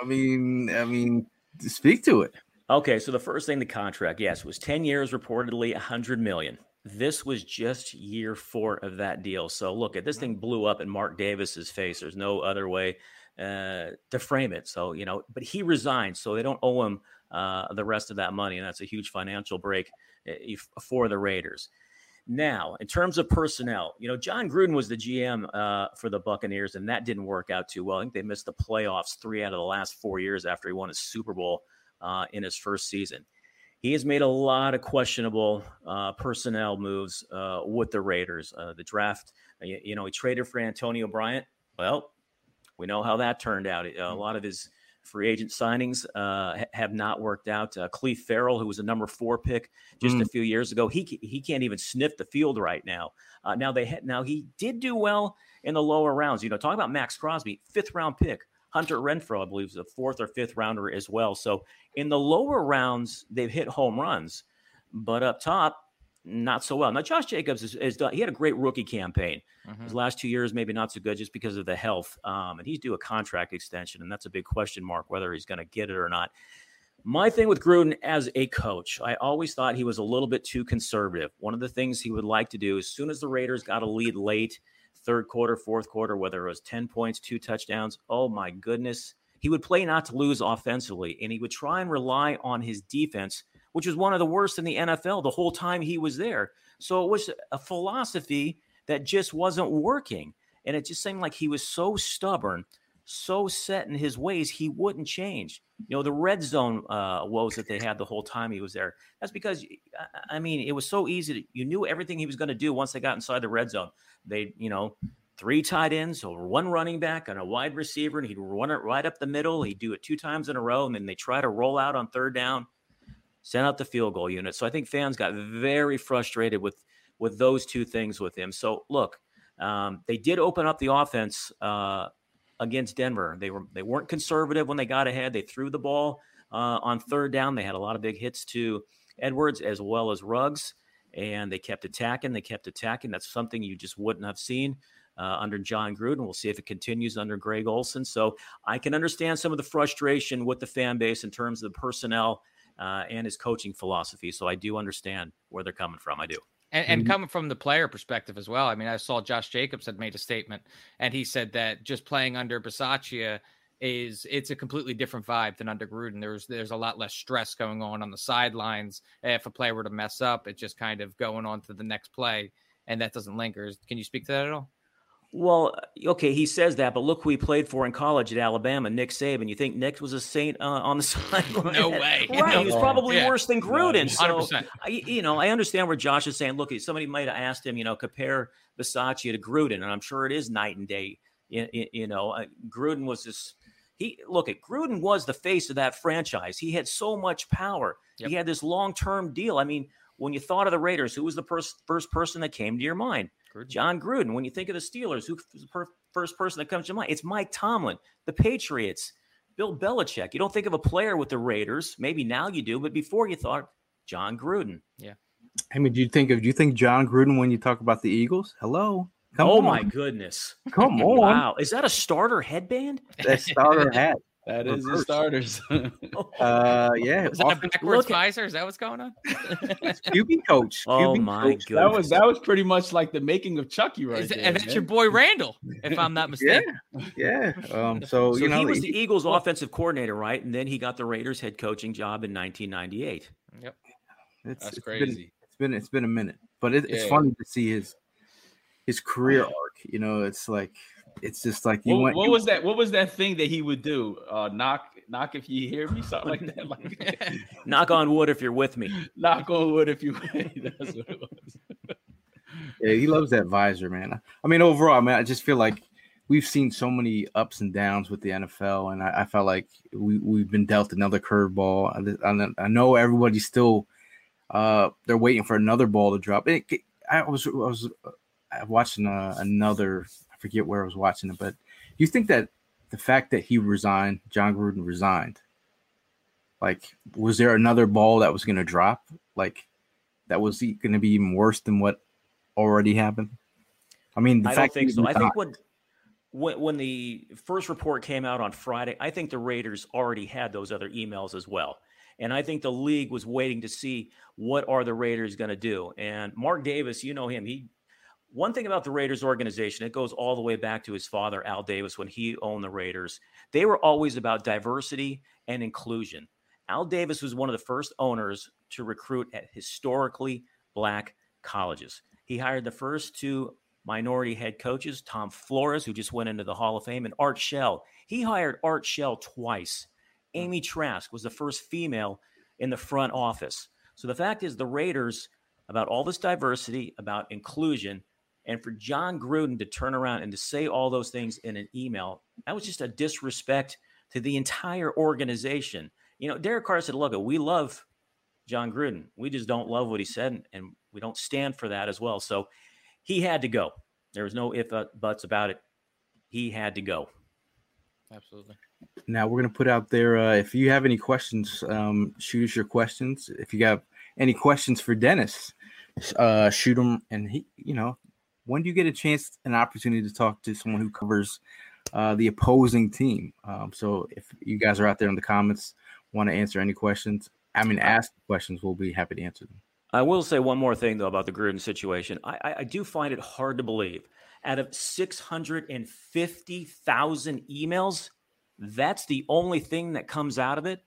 I mean, I mean, speak to it. Okay, so the first thing, the contract, yes, was 10 years, reportedly 100 million. This was just year four of that deal. So look, at this thing blew up in Mark Davis's face. There's no other way uh, to frame it. So you know, but he resigned, so they don't owe him uh, the rest of that money, and that's a huge financial break uh, for the Raiders. Now, in terms of personnel, you know, Jon Gruden was the GM uh, for the Buccaneers, and that didn't work out too well. I think they missed the playoffs three out of the last four years after he won a Super Bowl uh, in his first season. He has made a lot of questionable uh, personnel moves uh, with the Raiders. Uh, the draft, you, you, know, he traded for Antonio Bryant. Well, we know how that turned out. A lot of his free agent signings uh, have not worked out. Uh, Clelin Ferrell, who was a number four pick just mm. a few years ago, he he can't even sniff the field right now. Uh, now they now he did do well in the lower rounds. You know, talk about Maxx Crosby, fifth round pick. Hunter Renfrow, I believe, is a fourth or fifth rounder as well. So in the lower rounds, they've hit home runs, but up top, not so well. Now, Josh Jacobs is, is done. He had a great rookie campaign. Mm-hmm. His last two years, maybe not so good just because of the health. Um, and he's due a contract extension, and that's a big question mark whether he's going to get it or not. My thing with Gruden as a coach, I always thought he was a little bit too conservative. One of the things he would like to do as soon as the Raiders got a lead late, third quarter, fourth quarter, whether it was 10 points, two touchdowns. Oh my goodness. He would play not to lose offensively, and he would try and rely on his defense, which was one of the worst in the NFL the whole time he was there. So it was a philosophy that just wasn't working. And it just seemed like he was so stubborn, so set in his ways, he wouldn't change. You know, the red zone uh, woes that they had the whole time he was there. That's because, I mean, it was so easy. To, you knew everything he was going to do once they got inside the red zone. They, you know, three tight ends, so one running back and a wide receiver, and he'd run it right up the middle. He'd do it two times in a row, and then they try to roll out on third down, send out the field goal unit. So I think fans got very frustrated with with those two things with him. So look, um, they did open up the offense uh, against Denver. They were they weren't conservative when they got ahead. They threw the ball uh, on third down. They had a lot of big hits to Edwards as well as Ruggs and they kept attacking. They kept attacking. That's something you just wouldn't have seen uh, under Jon Gruden. We'll see if it continues under Greg Olson. So I can understand some of the frustration with the fan base in terms of the personnel uh, and his coaching philosophy. So I do understand where they're coming from. I do. And, and, mm-hmm. coming from the player perspective as well. I mean, I saw Josh Jacobs had made a statement, and he said that just playing under Bisaccia is it's a completely different vibe than under Gruden. There's there's a lot less stress going on on the sidelines. If a player were to mess up, it's just kind of going on to the next play, and that doesn't linger. Can you speak to that at all? Well, okay, he says that, but look who he played for in college at Alabama, Nick Saban. You think Nick was a saint uh, on the sideline? No way. right, he was probably yeah. worse than Gruden. So, I, you know, I understand where Josh is saying. Look, somebody might have asked him, you know, compare Bisaccia to Gruden, and I'm sure it is night and day. You, you know, uh, Gruden was this he look at Gruden was the face of that franchise. He had so much power. Yep. He had this long-term deal. I mean, when you thought of the Raiders, who was the first first person that came to your mind? Gruden. Jon Gruden. When you think of the Steelers, who's the per- first person that comes to mind? It's Mike Tomlin. The Patriots, Bill Belichick. You don't think of a player with the Raiders. Maybe now you do, but before you thought Jon Gruden. Yeah. I mean, do you think of do you think Jon Gruden when you talk about the Eagles? Hello. Come oh on. my goodness! Come on! Wow, is that a starter headband? That starter hat. That is the starters. uh, yeah. Is that a backwards visor? Is that what's going on? QB coach. Oh QB my god, that was that was pretty much like the making of Chucky, right? Is, there, and that's man. your boy Randall, if I'm not mistaken. Yeah, yeah. Um, so, so you know, he was the Eagles' offensive coordinator, right? And then he got the Raiders head coaching job in 1998. Yep. It's, That's it's crazy. Been, it's been it's been a minute, but it, it's funny to see his his career arc. You know, it's like it's just like you What, went. what you- was that? What was that thing that he would do? Uh, knock, knock if you hear me, something like that. Like Knock on wood if you're with me. knock on wood if you. That's what it was. Yeah, he loves that visor, man. I mean, overall, I mean, I just feel like we've seen so many ups and downs with the NFL, and I, I felt like we we've been dealt another curveball. I, I, I know everybody's still uh they're waiting for another ball to drop. It, I was I was uh, watching uh, another. Forget where I was watching it, but you think that the fact that he resigned, Jon Gruden resigned, like was there another ball that was going to drop, like that was going to be even worse than what already happened? I mean, the I don't fact think that so. he I think resigned- when, when when the first report came out on Friday, I think the Raiders already had those other emails as well. And I think the league was waiting to see what are the Raiders going to do. And Mark Davis, you know him. He one thing about the Raiders organization, it goes all the way back to his father Al Davis when he owned the Raiders. They were always about diversity and inclusion. Al Davis was one of the first owners to recruit at historically black colleges. He hired the first two minority head coaches, Tom Flores, who just went into the Hall of Fame, and Art Shell. He hired Art Shell twice. Hmm. Amy Trask was the first female in the front office. So the fact is, the Raiders, about all this diversity, about inclusion, and for Jon Gruden to turn around and to say all those things in an email, that was just a disrespect to the entire organization. You know, Derek Carr said, look, we love Jon Gruden. We just don't love what he said, and we don't stand for that as well. So he had to go. There was no if uh, buts about it. He had to go. Absolutely. now we're gonna put out there. Uh, if you have any questions, um, shoot us your questions. If you got any questions for Dennis, uh, shoot them. And he, you know, when do you get a chance, an opportunity to talk to someone who covers uh, the opposing team? Um, so if you guys are out there in the comments, want to answer any questions, I mean, ask questions. We'll be happy to answer them. I will say one more thing though about the Gruden situation. I, I, I do find it hard to believe. Out of six hundred and fifty thousand emails, that's the only thing that comes out of it.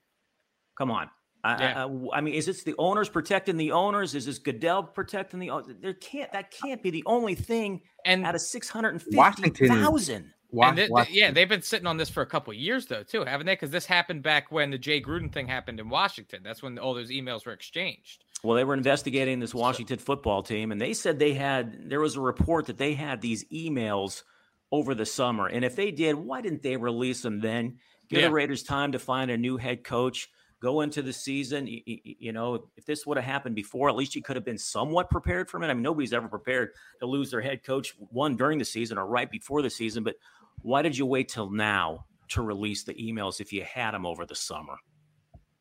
Come on. I, Yeah. I, I mean, is this the owners protecting the owners? Is this Goodell protecting the? own- There can't. That can't be the only thing And out of six hundred and fifty Washington is- thousand. Wa- and th- th- watch- yeah, they've been sitting on this for a couple years though, too, haven't they? Because this happened back when the Jay Gruden thing happened in Washington. That's when all those emails were exchanged. Well, they were investigating this Washington football team, and they said they had there was a report that they had these emails over the summer. And if they did, why didn't they release them then? Give Yeah. the Raiders time to find a new head coach, go into the season. You, you know, if this would have happened before, at least you could have been somewhat prepared for it. I mean, nobody's ever prepared to lose their head coach one during the season or right before the season. But why did you wait till now to release the emails if you had them over the summer?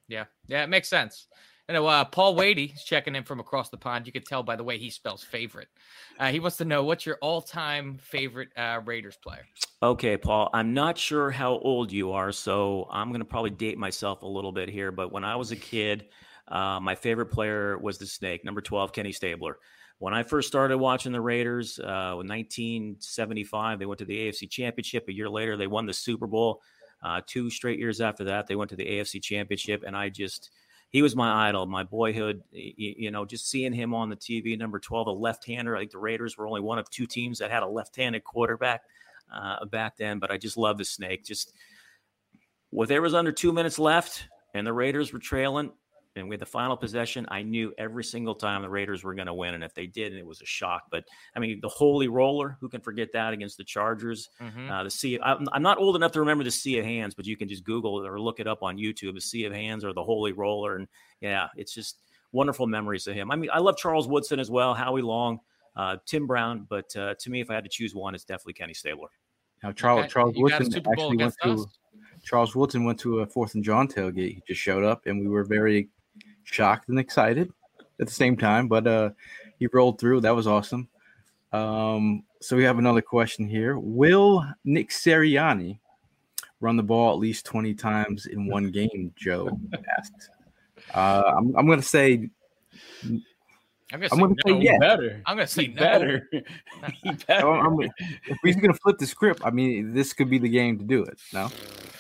Yeah, yeah, it makes sense. You know, uh, Paul Wadey is checking in from across the pond. You could tell by the way he spells favorite. Uh, he wants to know what's your all-time favorite uh, Raiders player. Okay, Paul, I'm not sure how old you are, so I'm going to probably date myself a little bit here. But when I was a kid, uh, my favorite player was the Snake, number 12, Kenny Stabler. When I first started watching the Raiders uh, in 1975, they went to the AFC Championship. A year later, they won the Super Bowl. Uh, two straight years after that, they went to the AFC Championship, and I just he was my idol, my boyhood. You know, just seeing him on the TV, number 12, a left-hander. I think the Raiders were only one of two teams that had a left-handed quarterback uh, back then, but I just love the snake. Just when there was under two minutes left and the Raiders were trailing and with the final possession, I knew every single time the Raiders were going to win. And if they did, it was a shock. But I mean, the holy roller, who can forget that against the Chargers? Mhm. Uh, the sea. I'm, I'm not old enough to remember the Sea of Hands, but you can just Google it or look it up on YouTube. The Sea of Hands or the Holy Roller, and yeah, it's just wonderful memories of him. I mean, I love Charles Woodson as well, Howie Long, uh, Tim Brown, but uh, to me, if I had to choose one, it's definitely Kenny Stabler. Now, Charles Okay, Charles you Woodson actually went against to? Charles Woodson went to a Fourth and John tailgate. He just showed up, and we were very shocked and excited at the same time. But uh, he rolled through. That was awesome. Um, so we have another question here: Will Nick Sirianni run the ball at least twenty times in one game? Joe asked. Uh, I'm, I'm going to say I'm gonna I'm say gonna say no. yeah. better. I'm gonna say He no. better. he better. I'm- I'm- if he's going to flip the script. I mean, this could be the game to do it. No.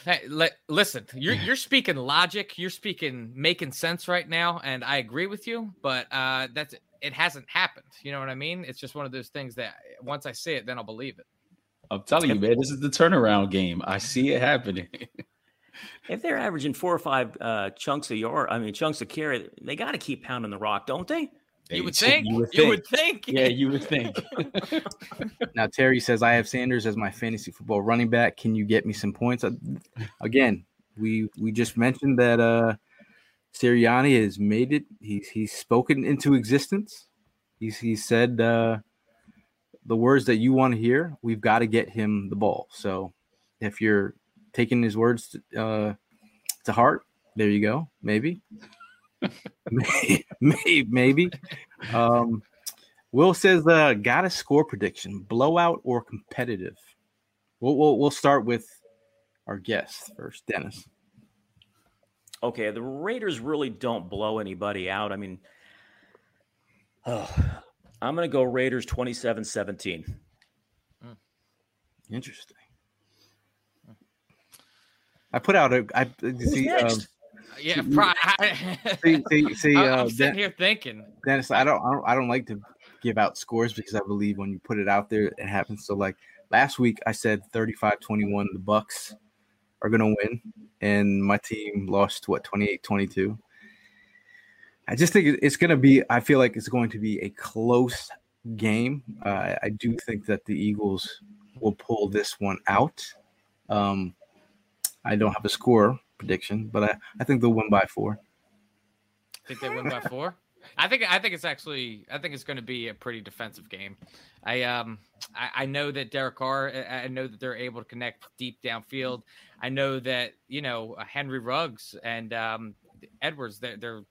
Hey, li- listen, you're you're speaking logic, you're speaking making sense right now, and I agree with you. But uh, that's it hasn't happened. You know what I mean? It's just one of those things that once I see it, then I'll believe it. I'm telling you, man, this is the turnaround game. I see it happening. If they're averaging four or five uh, chunks a yard, I mean chunks of carry, they got to keep pounding the rock, don't they? You would You think. You would would think. think. Yeah, you would think. Now Terry says I have Sanders as my fantasy football running back. Can you get me some points? Uh, Again, we we just mentioned that uh Sirianni has made it. He's he's spoken into existence. He's he said uh the words that you want to hear. We've got to get him the ball. So if you're taking his words to, uh to heart, there you go. Maybe. maybe maybe. Um Will says, uh, got a score prediction, blowout or competitive? We'll, we'll, we'll start with our guest first, Dennis. Okay, the Raiders really don't blow anybody out. I mean, oh, I'm going to go Raiders 27 17. Interesting. I put out a, I Who's see, um, next? Yeah, see, see, see I, uh, am sitting Den- here thinking. Dennis, I don't, I don't, I don't like to give out scores because I believe when you put it out there, it happens. So like last week, I said 35-21, the Bucks are going to win, and my team lost what 28-22. I just think it's going to be. I feel like it's going to be a close game. Uh, I do think that the Eagles will pull this one out. Um, I don't have a score prediction, but I, I think they'll win by four. Think they win by four? I think I think it's actually I think it's going to be a pretty defensive game. I um I, I know that Derek Carr. I, I know that they're able to connect deep downfield. I know that you know Henry Ruggs and um, Edwards. They're, they're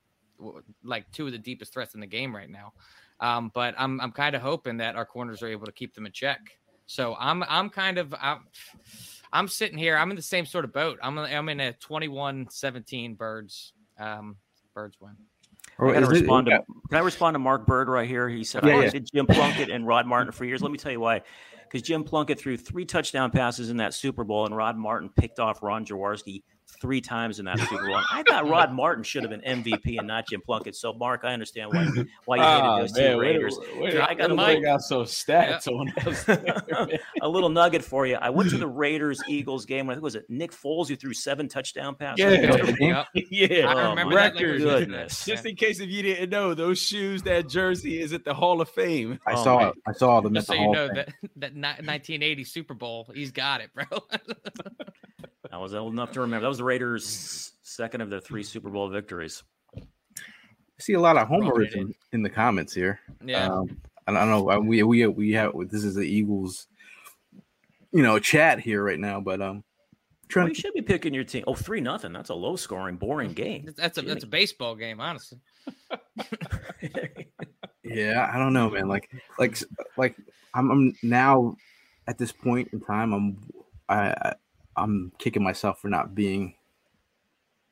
like two of the deepest threats in the game right now. Um, but I'm I'm kind of hoping that our corners are able to keep them in check. So I'm I'm kind of I'm, I'm sitting here. I'm in the same sort of boat. I'm I'm in a 21-17 birds um, birds win. Or I gotta is it- respond to, can I respond to Mark Bird right here? He said, Yeah, I yeah. did Jim Plunkett and Rod Martin for years. Let me tell you why. Because Jim Plunkett threw three touchdown passes in that Super Bowl, and Rod Martin picked off Ron Jaworski three times in that Super Bowl. I thought Rod Martin should have been MVP and not Jim Plunkett. So, Mark, I understand why, why you hated Ah, those man, two Raiders. to- way Here, to- I got way a to mic. bring out some stats on us. there, a little nugget for you. I went to the Raiders Eagles game. I think was it Nick Foles who threw seven touchdown passes. Yeah. Yep. yeah, I Oh, remember my that like it was record. yesterday. Goodness. Just in case if you didn't know, those shoes, that jersey is at the Hall of Fame. I Oh, saw man. it. I saw them at the so you know of Fame. that that 1980 Super Bowl, he's got it, bro. I was old enough to remember. That was the Raiders' second of their three Super Bowl victories. I see a lot of Wrong homerism in the comments here. yeah. Um, I don't know. uh, We we we have this is the Eagles, you know, chat here right now. But um, Well, you to should be picking your team. Oh, three nothing. That's a low scoring, boring game. that's a that's a baseball game, honestly. yeah, I don't know, man. Like like like I'm, I'm now at this point in time. I'm I I- I'm kicking myself for not being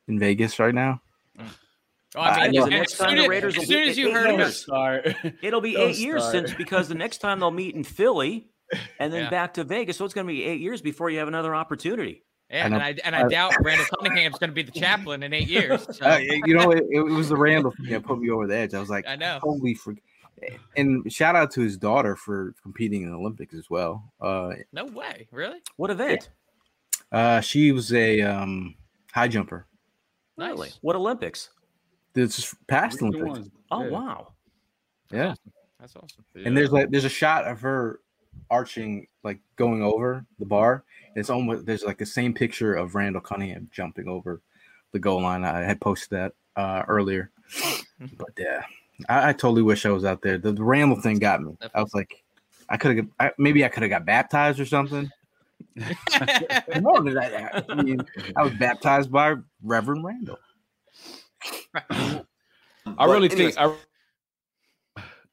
in Vegas right now. Oh, I know. as The next soon time the as- Raiders as soon as you heard it- about it- Start. It'll be Don't eight years start. since because the next time they'll meet in Philly and then Yeah. back to Vegas. So it's going to be eight years before you have another opportunity. Yeah, I know. and I and I I- doubt Randall Cunningham's going to be the chaplain in eight years. So, Uh, you know, it, it was the Randall thing that put me over the edge. I was like, I know. holy for and shout out to his daughter for competing in the Olympics as well. Uh, No way, really? What event? Uh, she was a um, high jumper. Nice. Really? What Olympics? This is past Which Olympics. Oh, Yeah. wow. Yeah, That's awesome. and there's like there's a shot of her arching, like going over the bar. And it's almost there's like the same picture of Randall Cunningham jumping over the goal line. I had posted that uh, earlier, but yeah, I, I totally wish I was out there. The, the Randall thing got me. I was like, I could have maybe I could have got baptized or something. No, did I, I mean, I was baptized by Reverend Randall. I But really think I,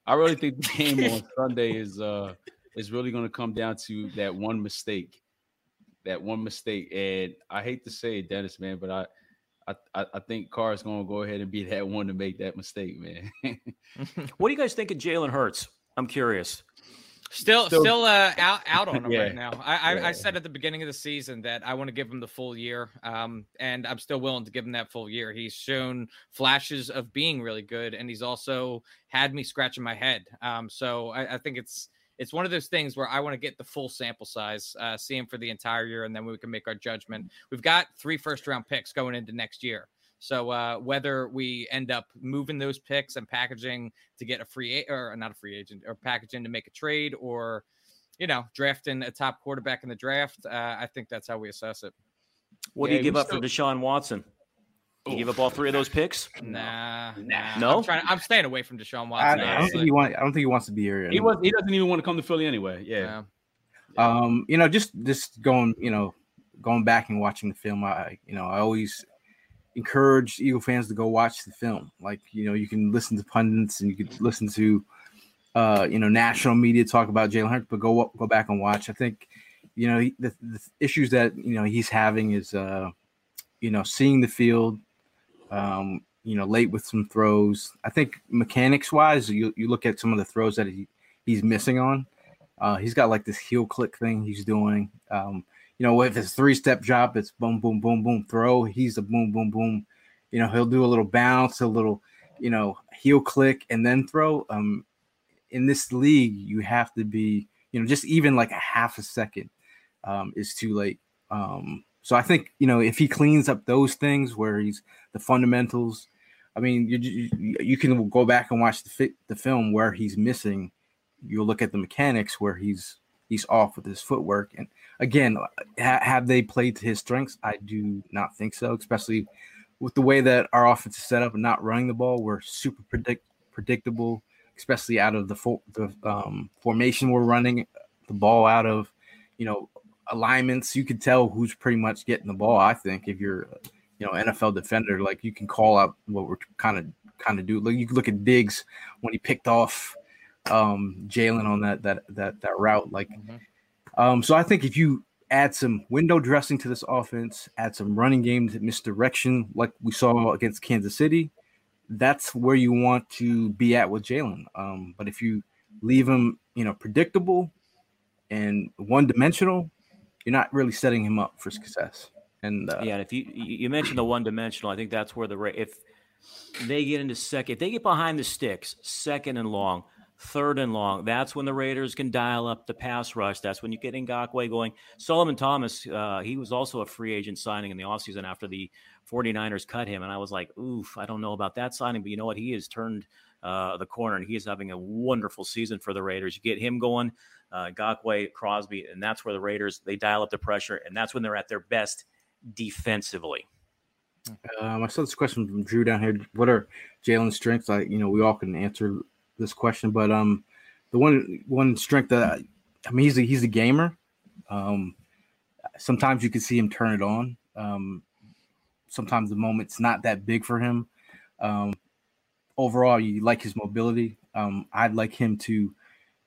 I really think the game on Sunday is uh is really going to come down to that one mistake, that one mistake. And I hate to say it, Dennis, man, but I. I, I I think Carr is going to go ahead and be that one to make that mistake, man. What do you guys think of Jalen Hurts? I'm curious. Still, Still- still, uh, out out on him Yeah. right now. I, I, Yeah. I said at the beginning of the season that I want to give him the full year, um, and I'm still willing to give him that full year. He's shown flashes of being really good, and he's also had me scratching my head. Um, so I, I think it's it's one of those things where I want to get the full sample size, uh, see him for the entire year, and then we can make our judgment. We've got three first round picks going into next year. So uh, whether we end up moving those picks and packaging to get a free a- or not a free agent or packaging to make a trade or you know drafting a top quarterback in the draft, uh, I think that's how we assess it. What do you give we up for Deshaun Watson? You give up all three of those picks? Nah, Nah. nah. No? I'm, trying, I'm staying away from Deshaun Watson. I don't think he want. I don't think he wants to be here. He was. He doesn't even want to come to Philly anyway. Yeah. Yeah. Um, you know, just just going, you know, going back and watching the film. I, you know, I always encourage Eagle fans to go watch the film. Like, you know, you can listen to pundits and you can listen to, uh, you know, national media talk about Jalen Hurts, but go go back and watch. I think, you know, the, the issues that you know he's having is, uh, you know, seeing the field, um, you know, late with some throws. I think mechanics wise, you you look at some of the throws that he he's missing on. Uh, he's got like this heel click thing he's doing. Um, you know, if it's three step drop, it's boom, boom, boom, boom, throw. He's a boom, boom, boom. You know, he'll do a little bounce, a little, you know, heel click and then throw. Um, in this league, you have to be, you know, just even like a half a second um, is too late. Um, so I think, you know, if he cleans up those things where he's the fundamentals, I mean, you, you, you can go back and watch the, fi- the film where he's missing you'll look at the mechanics where he's he's off with his footwork. And again, ha- have they played to his strengths? I do not think so, especially with the way that our offense is set up and not running the ball. We're super predict- predictable, especially out of the, fo- the um, formation we're running the ball out of. You know, alignments. You can tell who's pretty much getting the ball. I think if you're, you know, NFL defender, like you can call out what we're kind of kind of do. Like you can look at Diggs when he picked off um Jalen on that that that that route. Like um so I think if you add some window dressing to this offense, add some running game misdirection like we saw against Kansas City, that's where you want to be at with Jalen. Um, but if you leave him, you know, predictable and one dimensional, you're not really setting him up for success. And uh, Yeah, and if you you mentioned the one dimensional, I think that's where the if they get into second, if they get behind the sticks, second and long, third and long, that's when the Raiders can dial up the pass rush. That's when you get Ngakoue going. Solomon Thomas, uh, he was also a free agent signing in the offseason after the 49ers cut him, and I was like, oof, I don't know about that signing, but you know what? He has turned uh, the corner, and he is having a wonderful season for the Raiders. You get him going, uh, Ngakoue, Crosby, and that's where the Raiders they dial up the pressure, and that's when they're at their best defensively. Um, I saw this question from Drew down here. What are Jalen's strengths? I, you know, we all can answer this question, but um, the one one strength that I, I mean, he's a he's a gamer. Um, sometimes you can see him turn it on. Um, sometimes the moment's not that big for him. Um, overall, you like his mobility. Um, I'd like him to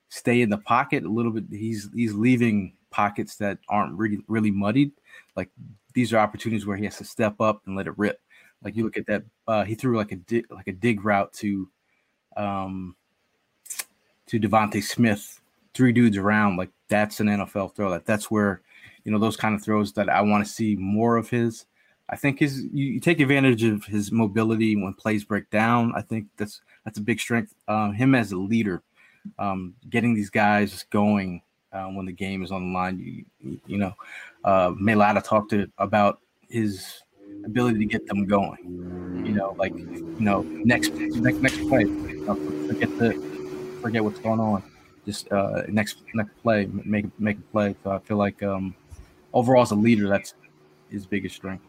stay in the pocket a little bit. He's he's leaving pockets that aren't really really muddied. Like these are opportunities where he has to step up and let it rip. Like you look at that, uh, he threw like a dig, like a dig route to, um, to DeVonta Smith, three dudes around. Like that's an NFL throw. That that's where, you know, those kind of throws that I want to see more of his. I think his you, you take advantage of his mobility when plays break down. I think that's that's a big strength. Um, him as a leader, um, getting these guys going uh, when the game is on the line. You, you, know, uh, Melada talked to, about his ability to get them going. You know, like you know, next next next play, forget the forget what's going on. Just uh, next next play, make make a play. So I feel like um, overall as a leader, that's his biggest strength.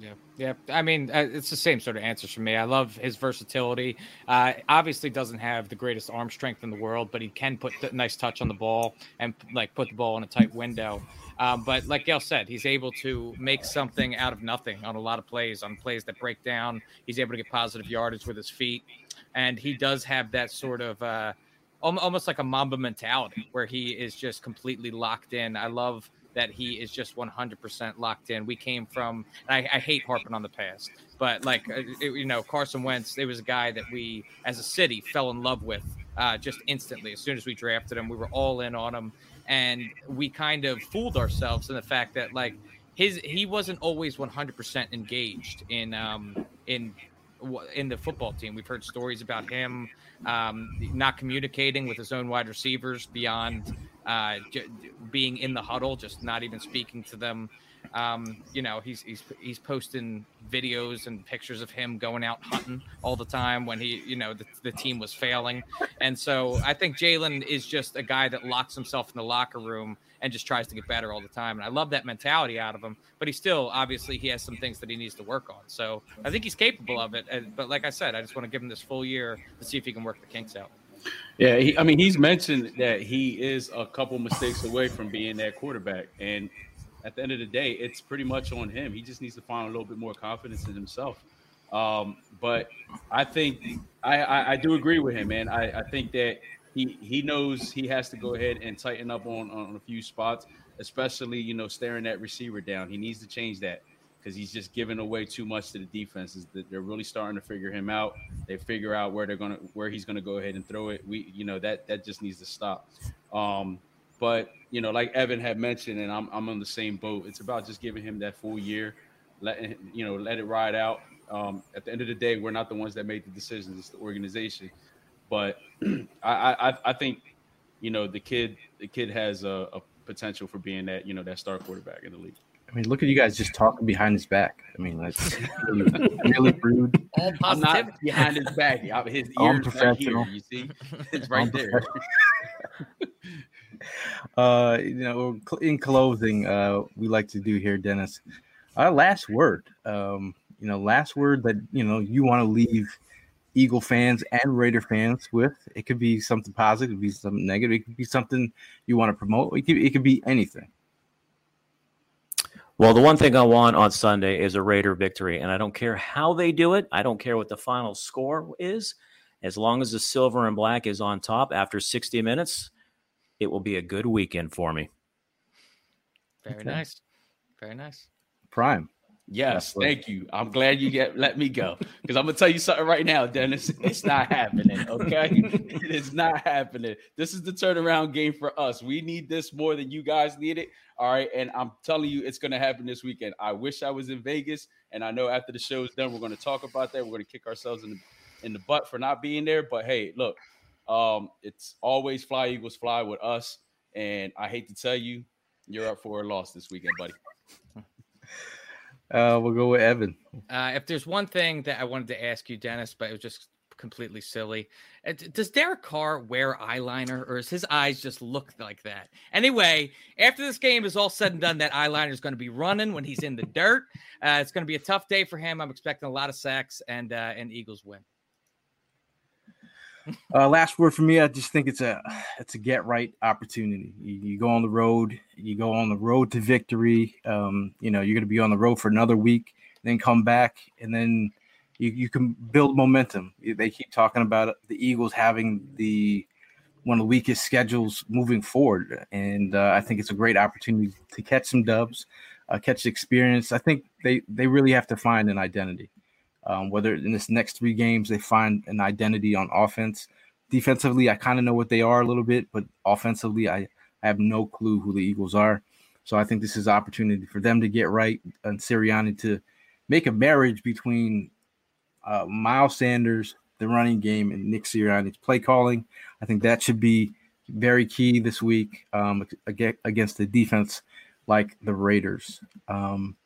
Yeah, yeah. I mean, uh, it's the same sort of answers for me. I love his versatility. Uh, obviously, doesn't have the greatest arm strength in the world, but he can put a nice touch on the ball and like put the ball in a tight window. Um, but like Gail said, he's able to make something out of nothing on a lot of plays, on plays that break down. He's able to get positive yardage with his feet, and he does have that sort of. Uh, almost like a Mamba mentality where he is just completely locked in. I love that he is just 100% locked in. We came from, I, I hate harping on the past, but like, uh, it- you know, Carson Wentz, it was a guy that we as a city fell in love with uh, just instantly. As soon as we drafted him, we were all in on him, and we kind of fooled ourselves in the fact that like his he wasn't always 100% engaged in um, in in the football team. We've heard stories about him um, not communicating with his own wide receivers beyond uh, being in the huddle, just not even speaking to them. Um, you know, he's he's he's posting videos and pictures of him going out hunting all the time when he, you know, the, the team was failing. And so I think Jalen is just a guy that locks himself in the locker room and just tries to get better all the time. And I love that mentality out of him. But he still, obviously, he has some things that he needs to work on. So I think he's capable of it. But like I said, I just want to give him this full year to see if he can work the kinks out. Yeah, he, I mean, he's mentioned that he is a couple mistakes away from being that quarterback, and at the end of the day, it's pretty much on him. He just needs to find a little bit more confidence in himself. Um, but I think I, I, I, do agree with him, man. I, I think that he he knows he has to go ahead and tighten up on, on a few spots, especially you know staring that receiver down. He needs to change that because he's just giving away too much to the defenses. That they're really starting to figure him out. They figure out where they're gonna where he's gonna go ahead and throw it. We you know that that just needs to stop. Um, but you know, like Evan had mentioned, and I'm I'm on the same boat. It's about just giving him that full year, letting you know, let it ride out. Um, at the end of the day, we're not the ones that made the decisions; it's the organization. But I, I I think you know the kid the kid has a, a potential for being that you know that star quarterback in the league. I mean, look at you guys just talking behind his back. I mean, that's really, really rude. All I'm not behind his back. His ears right here. You see, it's right there. uh, you know, in closing, uh, we like to do here, Dennis. Our last word. Um, you know, last word that you know you want to leave Eagle fans and Raider fans with. It could be something positive, it could be something negative, it could be something you want to promote. It could, it could be anything. Well, the one thing I want on Sunday is a Raider victory, and I don't care how they do it. I don't care what the final score is. As long as the silver and black is on top after 60 minutes, it will be a good weekend for me. Very okay. nice. Very nice. Prime. Yes, thank you. I'm glad you get let me go because I'm gonna tell you something right now, Dennis. It's not happening. Okay, it is not happening. This is the turnaround game for us. We need this more than you guys need it. All right, and I'm telling you, it's gonna happen this weekend. I wish I was in Vegas, and I know after the show's done, we're gonna talk about that. We're gonna kick ourselves in the in the butt for not being there. But hey, look, um, it's always fly Eagles fly with us, and I hate to tell you, you're up for a loss this weekend, buddy. Uh, we'll go with Evan. Uh, if there's one thing that I wanted to ask you, Dennis, but it was just completely silly. Uh, does Derek Carr wear eyeliner, or is his eyes just look like that? Anyway, after this game is all said and done, that eyeliner is going to be running when he's in the dirt. Uh, it's going to be a tough day for him. I'm expecting a lot of sacks and uh, and Eagles win. Uh, last word for me. I just think it's a it's a get right opportunity. You, you, go on the road. You go on the road to victory. Um, you know you're going to be on the road for another week, then come back, and then you, you can build momentum. They keep talking about the Eagles having the one of the weakest schedules moving forward, and uh, I think it's a great opportunity to catch some dubs, uh, catch experience. I think they they really have to find an identity. Um, whether in this next three games they find an identity on offense. Defensively, I kind of know what they are a little bit, but offensively, I, I have no clue who the Eagles are. So I think this is an opportunity for them to get right and Sirianni to make a marriage between uh, Miles Sanders, the running game, and Nick Sirianni's play calling. I think that should be very key this week um, against the defense like the Raiders. Um,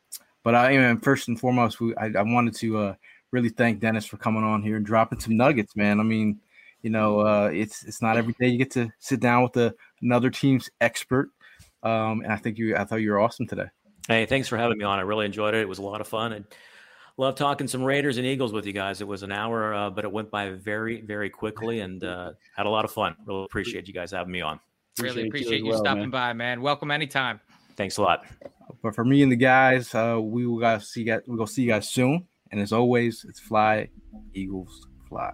but I am first and foremost, I, I wanted to uh, really thank Dennis for coming on here and dropping some nuggets, man. I mean, you know, uh, it's it's not every day you get to sit down with a, another team's expert. Um, and I think you, I thought you were awesome today. Hey, thanks for having me on. I really enjoyed it. It was a lot of fun and love talking some Raiders and Eagles with you guys. It was an hour, uh, but it went by very, very quickly and uh, had a lot of fun. Really appreciate you guys having me on. Really appreciate, you, you well, stopping man. by, man. Welcome anytime. Thanks a lot. But for me and the guys, uh, we will guys see you guys. We'll see you guys soon. And as always, it's fly, Eagles, fly.